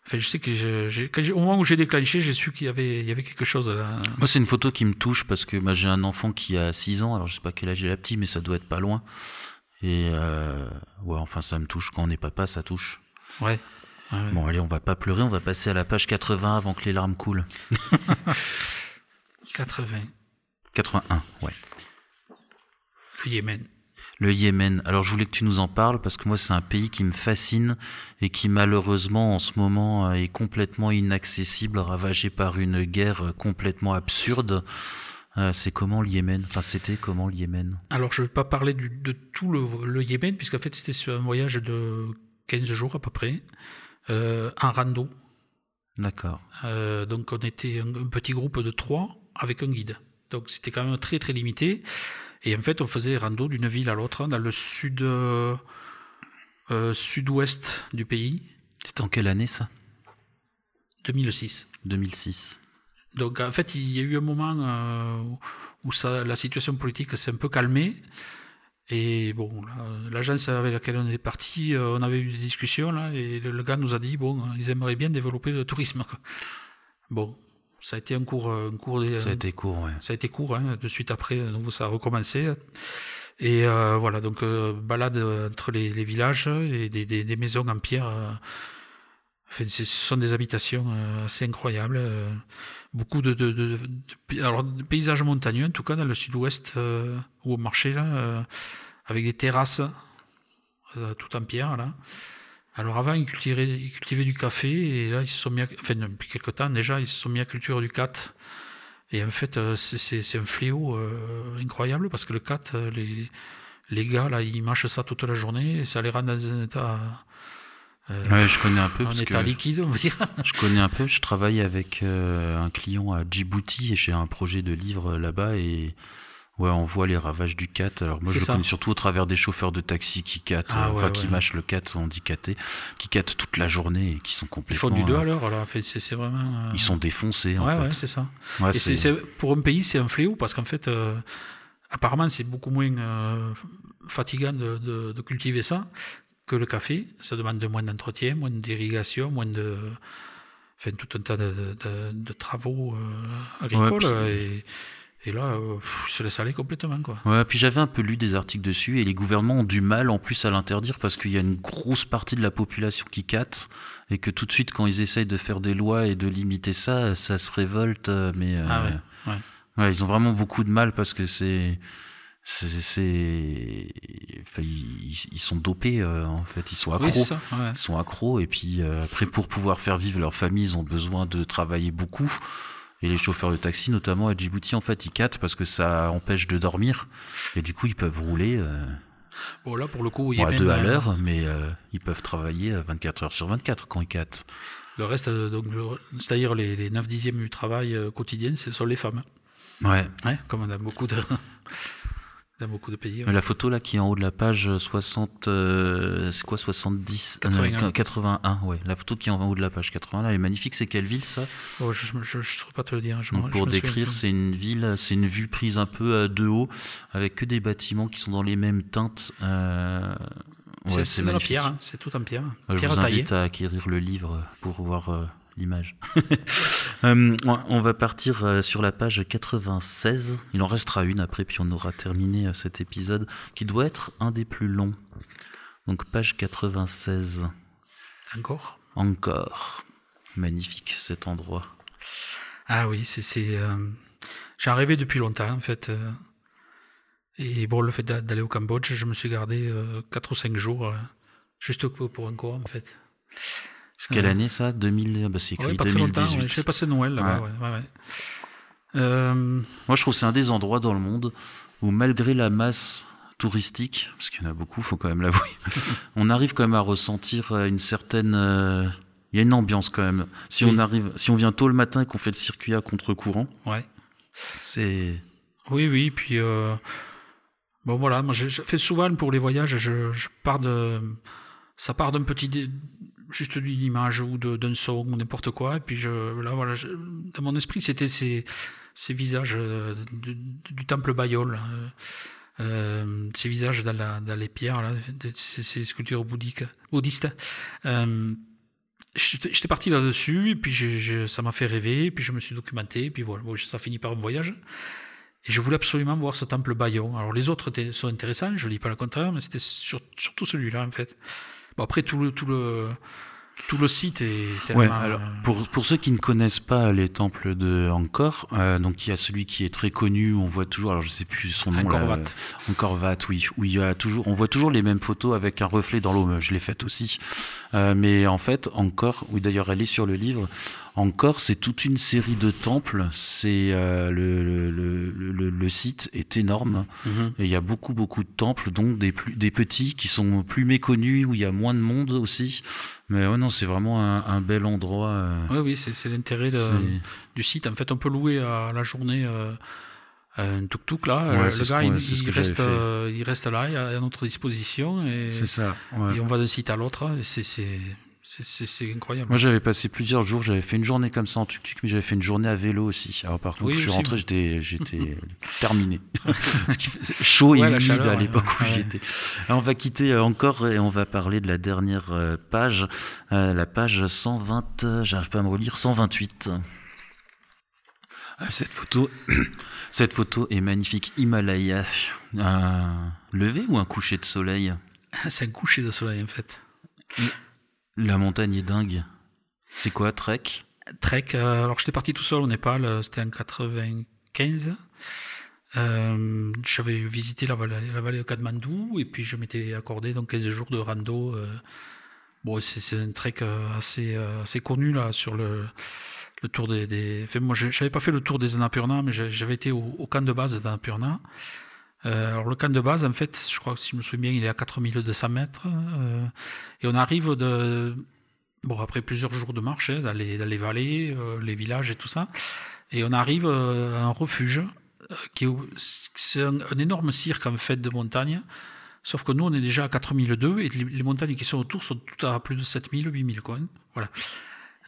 Enfin, je sais que je- au moment où j'ai déclenché, j'ai su qu'il y avait, il y avait quelque chose là. Moi, c'est une photo qui me touche parce que bah, j'ai un enfant qui a 6 ans, alors je sais pas quel âge il a petit, mais ça doit être pas loin. Et euh, ouais, enfin, ça me touche. Quand on est papa, ça touche. Ouais. Ouais. Bon, allez, on va pas pleurer, on va passer à la page 80 avant que les larmes coulent. 80. 81, ouais. Le Yémen. Le Yémen. Alors je voulais que tu nous en parles parce que moi c'est un pays qui me fascine et qui malheureusement en ce moment euh, est complètement inaccessible, ravagé par une guerre euh, complètement absurde. Euh, c'est comment le Yémen? Enfin c'était comment le Yémen? Alors, je ne vais pas parler du- de tout le, le Yémen, puisqu'en fait, c'était sur un voyage de 15 jours à peu près, euh, en rando. D'accord. Euh, donc, on était un, un petit groupe de trois avec un guide. Donc, c'était quand même très, très limité. Et en fait, on faisait rando d'une ville à l'autre, dans le sud, euh, euh, sud-ouest du pays, C'était en quelle année ça? 2006. 2006. Donc en fait, il y a eu un moment euh, où ça, la situation politique s'est un peu calmée. Et bon, la- l'agence avec laquelle on est parti, on avait eu des discussions là, et le, le gars nous a dit bon, ils aimeraient bien développer le tourisme. quoi. Bon, ça a été un cours, euh, un cours Ça a été court, ouais. ça a été court, hein, de suite après, nouveau ça a recommencé. Et euh, voilà, donc euh, balade entre les, les villages et des, des, des maisons en pierre. euh, enfin, ce sont des habitations assez incroyables. beaucoup de, de, de, de- alors, de paysages montagneux, en tout cas dans le sud-ouest, ou au marché, là, avec des terrasses tout en pierre. Là. Alors avant, ils cultivaient, ils cultivaient du café, et là, ils se sont mis à, enfin, depuis quelque temps déjà, ils se sont mis à culture du cat. Et en fait, euh, c'est- un fléau euh, incroyable parce que le cat, euh, les, les gars, là, ils mâchent ça toute la journée et ça les rend dans un état, euh, Ouais, je connais un peu parce état que liquide, on va dire. je connais un peu. Je travaille avec euh, un client à Djibouti et j'ai un projet de livre là-bas et ouais, on voit les ravages du cat. Alors moi, je le connais surtout au travers des chauffeurs de taxi qui cattent, Ah euh, enfin ouais, qui ouais. mâchent le cat, catter, qui cattent toute la journée et qui sont Ils complètement. font du 2 euh, à l'heure. Fait, c'est vraiment. euh, Ils sont défoncés en fait. ouais, c'est ça. Et c'est- pour un pays, c'est un fléau parce qu'en fait, euh, apparemment, c'est beaucoup moins fatigant de, de, de cultiver ça que le café. Ça demande moins d'entretien, moins d'irrigation, moins de. Enfin, tout un tas de, de, de travaux euh, agricoles. et, et là, euh, ils se laissent aller complètement, quoi. Ouais, puis j'avais un peu lu des articles dessus et les gouvernements ont du mal en plus à l'interdire parce qu'il y a une grosse partie de la population qui catte et que tout de suite quand ils essayent de faire des lois et de limiter ça, ça se révolte. euh, Mais euh, Ah ouais, ouais. ouais, ils ont vraiment beaucoup de mal parce que c'est c'est c'est enfin, ils, ils sont dopés euh, en fait, ils sont accros. Oui, c'est ça. ouais. Ils sont accros et puis euh, après pour pouvoir faire vivre leur famille, ils ont besoin de travailler beaucoup. Et les chauffeurs de taxi, notamment à Djibouti, en fait, ils cattent parce que ça empêche de dormir. Et du coup, ils peuvent rouler euh, Bon, là, pour le coup, il y bon, a à deux à euh, l'heure, mais euh, ils peuvent travailler euh, 24 heures sur 24 quand ils cattent. Le reste, donc, c'est-à-dire les, les 9 dixièmes du travail quotidien, ce sont les femmes. Ouais. Ouais, comme on a beaucoup de, dans beaucoup de pays. ouais. La photo là qui est en haut de la page 60, euh, c'est quoi 70 euh, 81. 81, ouais. La photo qui est en haut de la page 80 là, elle est magnifique. C'est quelle ville ça? Oh, je ne saurais pas te le dire. Je je Pour souviens décrire, c'est une ville, c'est une vue prise un peu euh, de haut, avec que des bâtiments qui sont dans les mêmes teintes. Euh, C'est- ouais, c'est magnifique. hein, c'est tout en pierre. Je pierre vous taillée. invite à acquérir le livre pour voir euh, l'image. Euh, on- va partir euh, sur la page 96. Il en restera une après, puis on aura terminé euh, cet épisode qui doit être un des plus longs. Donc page 96. Encore? Encore. Magnifique cet endroit. Ah oui, c'est. euh, J'ai rêvé depuis longtemps, en fait. Et bon, le fait d'a- d'aller au Cambodge, je me suis gardé 4 ou 5 jours, juste pour pour un cours, en fait. Quelle Ouais. année ça 2000, bah, c'est écrit Ouais, pas très longtemps, 2018. ouais. J'ai passé Noël là-bas. Euh, Moi, je trouve que c'est un des endroits dans le monde où, malgré la masse touristique, parce qu'il y en a beaucoup, faut quand même l'avouer, on arrive quand même à ressentir euh, une certaine. euh, Il y a une ambiance quand même. Si Oui. on arrive, si on vient tôt le matin et qu'on fait le circuit à contre-courant, ouais. c'est. Oui, oui, puis euh, bon voilà, moi je, je fais souvent pour les voyages, je, je pars de, ça part d'un petit, juste d'une image ou d'un son ou n'importe quoi, et puis je, là voilà, dans mon esprit c'était ces, ces visages euh, du, temple Bayol, euh, euh, ces visages dans, les pierres là, ces, sculptures bouddhistes. J'étais parti là-dessus, et puis ça m'a fait rêver, et puis je me suis documenté, et puis voilà, ça finit par un voyage. Et je voulais absolument voir ce temple Bayon. Alors les autres sont intéressants, je ne dis pas le contraire, mais c'était sur- surtout celui-là en fait. Bon après tout le tout le tout le site est tellement. Ouais, alors euh, pour, pour ceux qui ne connaissent pas les temples de Angkor, euh, donc il y a celui qui est très connu, on voit toujours, alors je sais plus son nom Angkor euh, Angkor Wat, oui, où il y a toujours, on voit toujours les mêmes photos avec un reflet dans l'eau. Je l'ai faite aussi, Euh, mais en fait, Angkor, oui d'ailleurs elle est sur le livre. Angkor, c'est toute une série de temples. C'est euh, le, le, le, le, le site est énorme. mhm. Et il y a beaucoup, beaucoup de temples, donc des, plus, des petits qui sont plus méconnus, où il y a moins de monde aussi. Mais ouais, non, c'est vraiment un, un bel endroit. euh, Oui, oui, c'est l'intérêt du site. En fait, on peut louer à la journée euh, un tuk-tuk là. Ouais, Euh, le gars, il, reste, il reste là, il est à notre disposition et, C'est ça. ouais. et on va d'un site à l'autre. C'est c'est- incroyable. Moi, j'avais passé plusieurs jours. J'avais fait une journée comme ça en tuk-tuk, mais j'avais fait une journée à vélo aussi. Alors, par contre, Oui, je suis rentré, j'étais, j'étais terminé. Chaud et Ouais, humide chaleur, à ouais, l'époque où ouais. j'étais. Alors, on va quitter euh, encore et on va parler de la dernière euh, page, euh, la page 120. euh, J'arrive pas à me relire. 128. Ah, Cette photo, cette photo est magnifique. Himalaya, un lever ou un coucher de soleil? C'est un coucher de soleil en fait. La montagne est dingue. C'est quoi, Trek? Trek, euh, alors j'étais parti tout seul au Népal, euh, c'était en 95. Euh, J'avais visité la vallée, la vallée de Katmandou et puis je m'étais accordé donc 15 jours de rando. bon, c'est un trek assez, assez connu là sur le, le tour des. des... Enfin, moi, je n'avais pas fait le tour des Annapurna, mais j'avais été au, au camp de base d'Annapurna. Euh, alors le camp de base, en fait, je crois que si je me souviens bien, il est à 4200 mètres. euh, et on arrive bon après plusieurs jours de marche hein, dans, les, les vallées, euh, les villages et tout ça, et on arrive à un refuge qui est, un, énorme cirque en fait de montagne. Sauf que nous, on est déjà à 4002 et les, montagnes qui sont autour sont toutes à plus de 7000, 8000 quoi. hein. Voilà.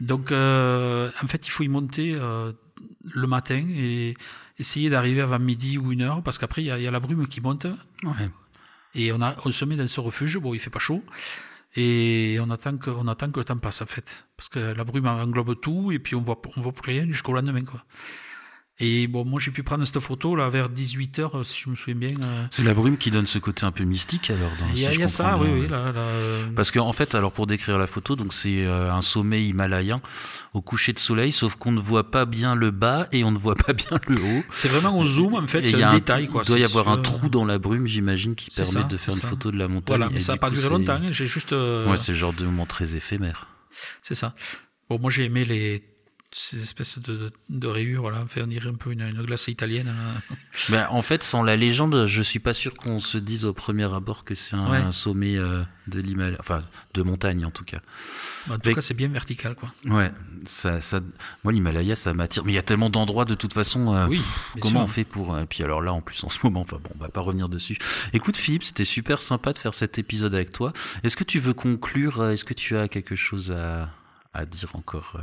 Donc, en fait, il faut y monter le matin et essayer d'arriver avant midi ou une heure parce qu'après, il y, a- il y a la brume qui monte Ouais. et on, a, on se met dans ce refuge. Bon, il fait pas chaud. Et on attend, que, on attend que le temps passe, en fait. Parce que la brume englobe tout, et puis on voit, on voit plus rien jusqu'au lendemain, quoi. Et bon, moi, j'ai pu prendre cette photo, là, vers 18h, si je me souviens bien. euh. C'est la brume qui donne ce côté un peu mystique alors. Dans, Il y a, si je il y a ça, oui, oui. ouais. Là, là, euh, Parce qu'en en fait, alors pour décrire la photo, donc c'est euh, un sommet himalayen au coucher de soleil, sauf qu'on ne voit pas bien le bas et on ne voit pas bien le haut. c'est vraiment au zoom, en fait, c'est y a un un- détail, quoi. Il doit y avoir un trou dans la brume, j'imagine, qui permet ça, de faire une ça. photo de la montagne. Voilà, mais ça n'a pas duré longtemps, hein, j'ai juste. euh, Ouais, c'est le genre de moment très éphémère. C'est ça. Bon, moi j'ai aimé les, ces espèces de, de rayures, voilà, fait on dirait un peu une, une glace italienne. Ben, en fait, sans la légende, je suis pas sûr qu'on se dise au premier abord que c'est un, Ouais. un sommet euh, de l'Himalaya, enfin de montagne en tout cas. En tout cas, c'est bien vertical, quoi. Ouais, ça, ça, moi l'Himalaya, ça m'attire. Mais il y a tellement d'endroits de toute façon. euh, Oui, comment sûr. on fait pour Et puis alors là, en plus en ce moment, enfin bon, on va pas revenir dessus. Écoute Philippe, c'était super sympa de faire cet épisode avec toi. Est-ce que tu veux conclure euh, Est-ce que tu as quelque chose à, à dire encore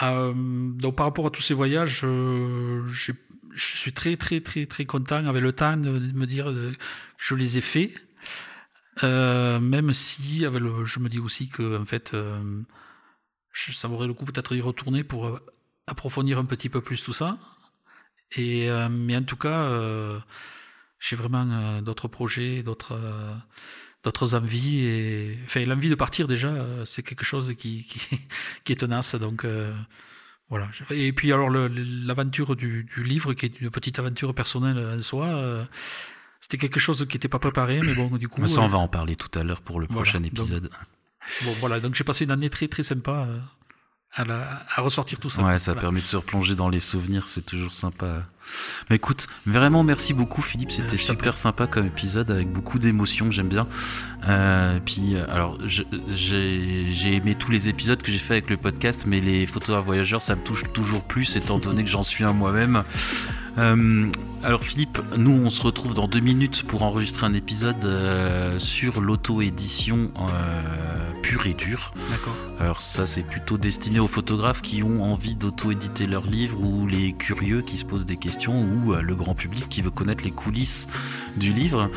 euh Euh, donc par rapport à tous ces voyages, euh, je suis très très très très content avec le temps de me dire euh, que je les ai faits. Euh, même si je me dis aussi que fait, euh, ça vaudrait le coup peut-être d'y retourner pour euh, approfondir un petit peu plus tout ça. Et euh, mais en tout cas, euh, j'ai vraiment euh, d'autres projets, d'autres euh, d'autres envies et enfin l'envie de partir déjà, euh, c'est quelque chose qui, qui qui est tenace. Donc euh, voilà. Et puis alors l'aventure du, du livre, qui est une petite aventure personnelle en soi, euh, c'était quelque chose qui n'était pas préparé, mais bon du coup. Mais Ça, on va en parler tout à l'heure pour le Voilà, prochain donc- épisode. bon voilà. Donc j'ai passé une année très très sympa à, la, à ressortir tout ça. Ouais, ça Voilà. permet de se replonger dans les souvenirs, c'est toujours sympa. Mais écoute, vraiment merci beaucoup Philippe, c'était Euh, t'en super sympa comme épisode avec beaucoup d'émotions, j'aime bien. Euh, puis euh, alors j'ai aimé tous les épisodes que j'ai fait avec le podcast, mais les photos à voyageurs ça me touche toujours plus étant donné que j'en suis un moi-même. Euh, alors Philippe, nous on se retrouve dans deux minutes pour enregistrer un épisode euh, sur l'auto-édition euh, pure et dure. D'accord. Alors ça c'est plutôt destiné aux photographes qui ont envie d'auto-éditer leurs livres ou les curieux qui se posent des questions ou le grand public qui veut connaître les coulisses du livre.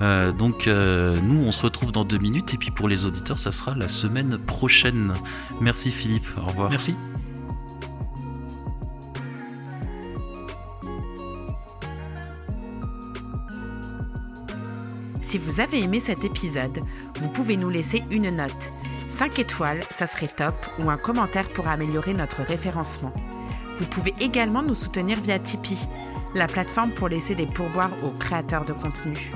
Donc nous on se retrouve dans deux minutes et puis pour les auditeurs ça sera la semaine prochaine. Merci Philippe, au revoir. Merci. Si vous avez aimé cet épisode, vous pouvez nous laisser une note. 5 étoiles, ça serait top, ou un commentaire pour améliorer notre référencement. Vous pouvez également nous soutenir via Tipeee, la plateforme pour laisser des pourboires aux créateurs de contenu.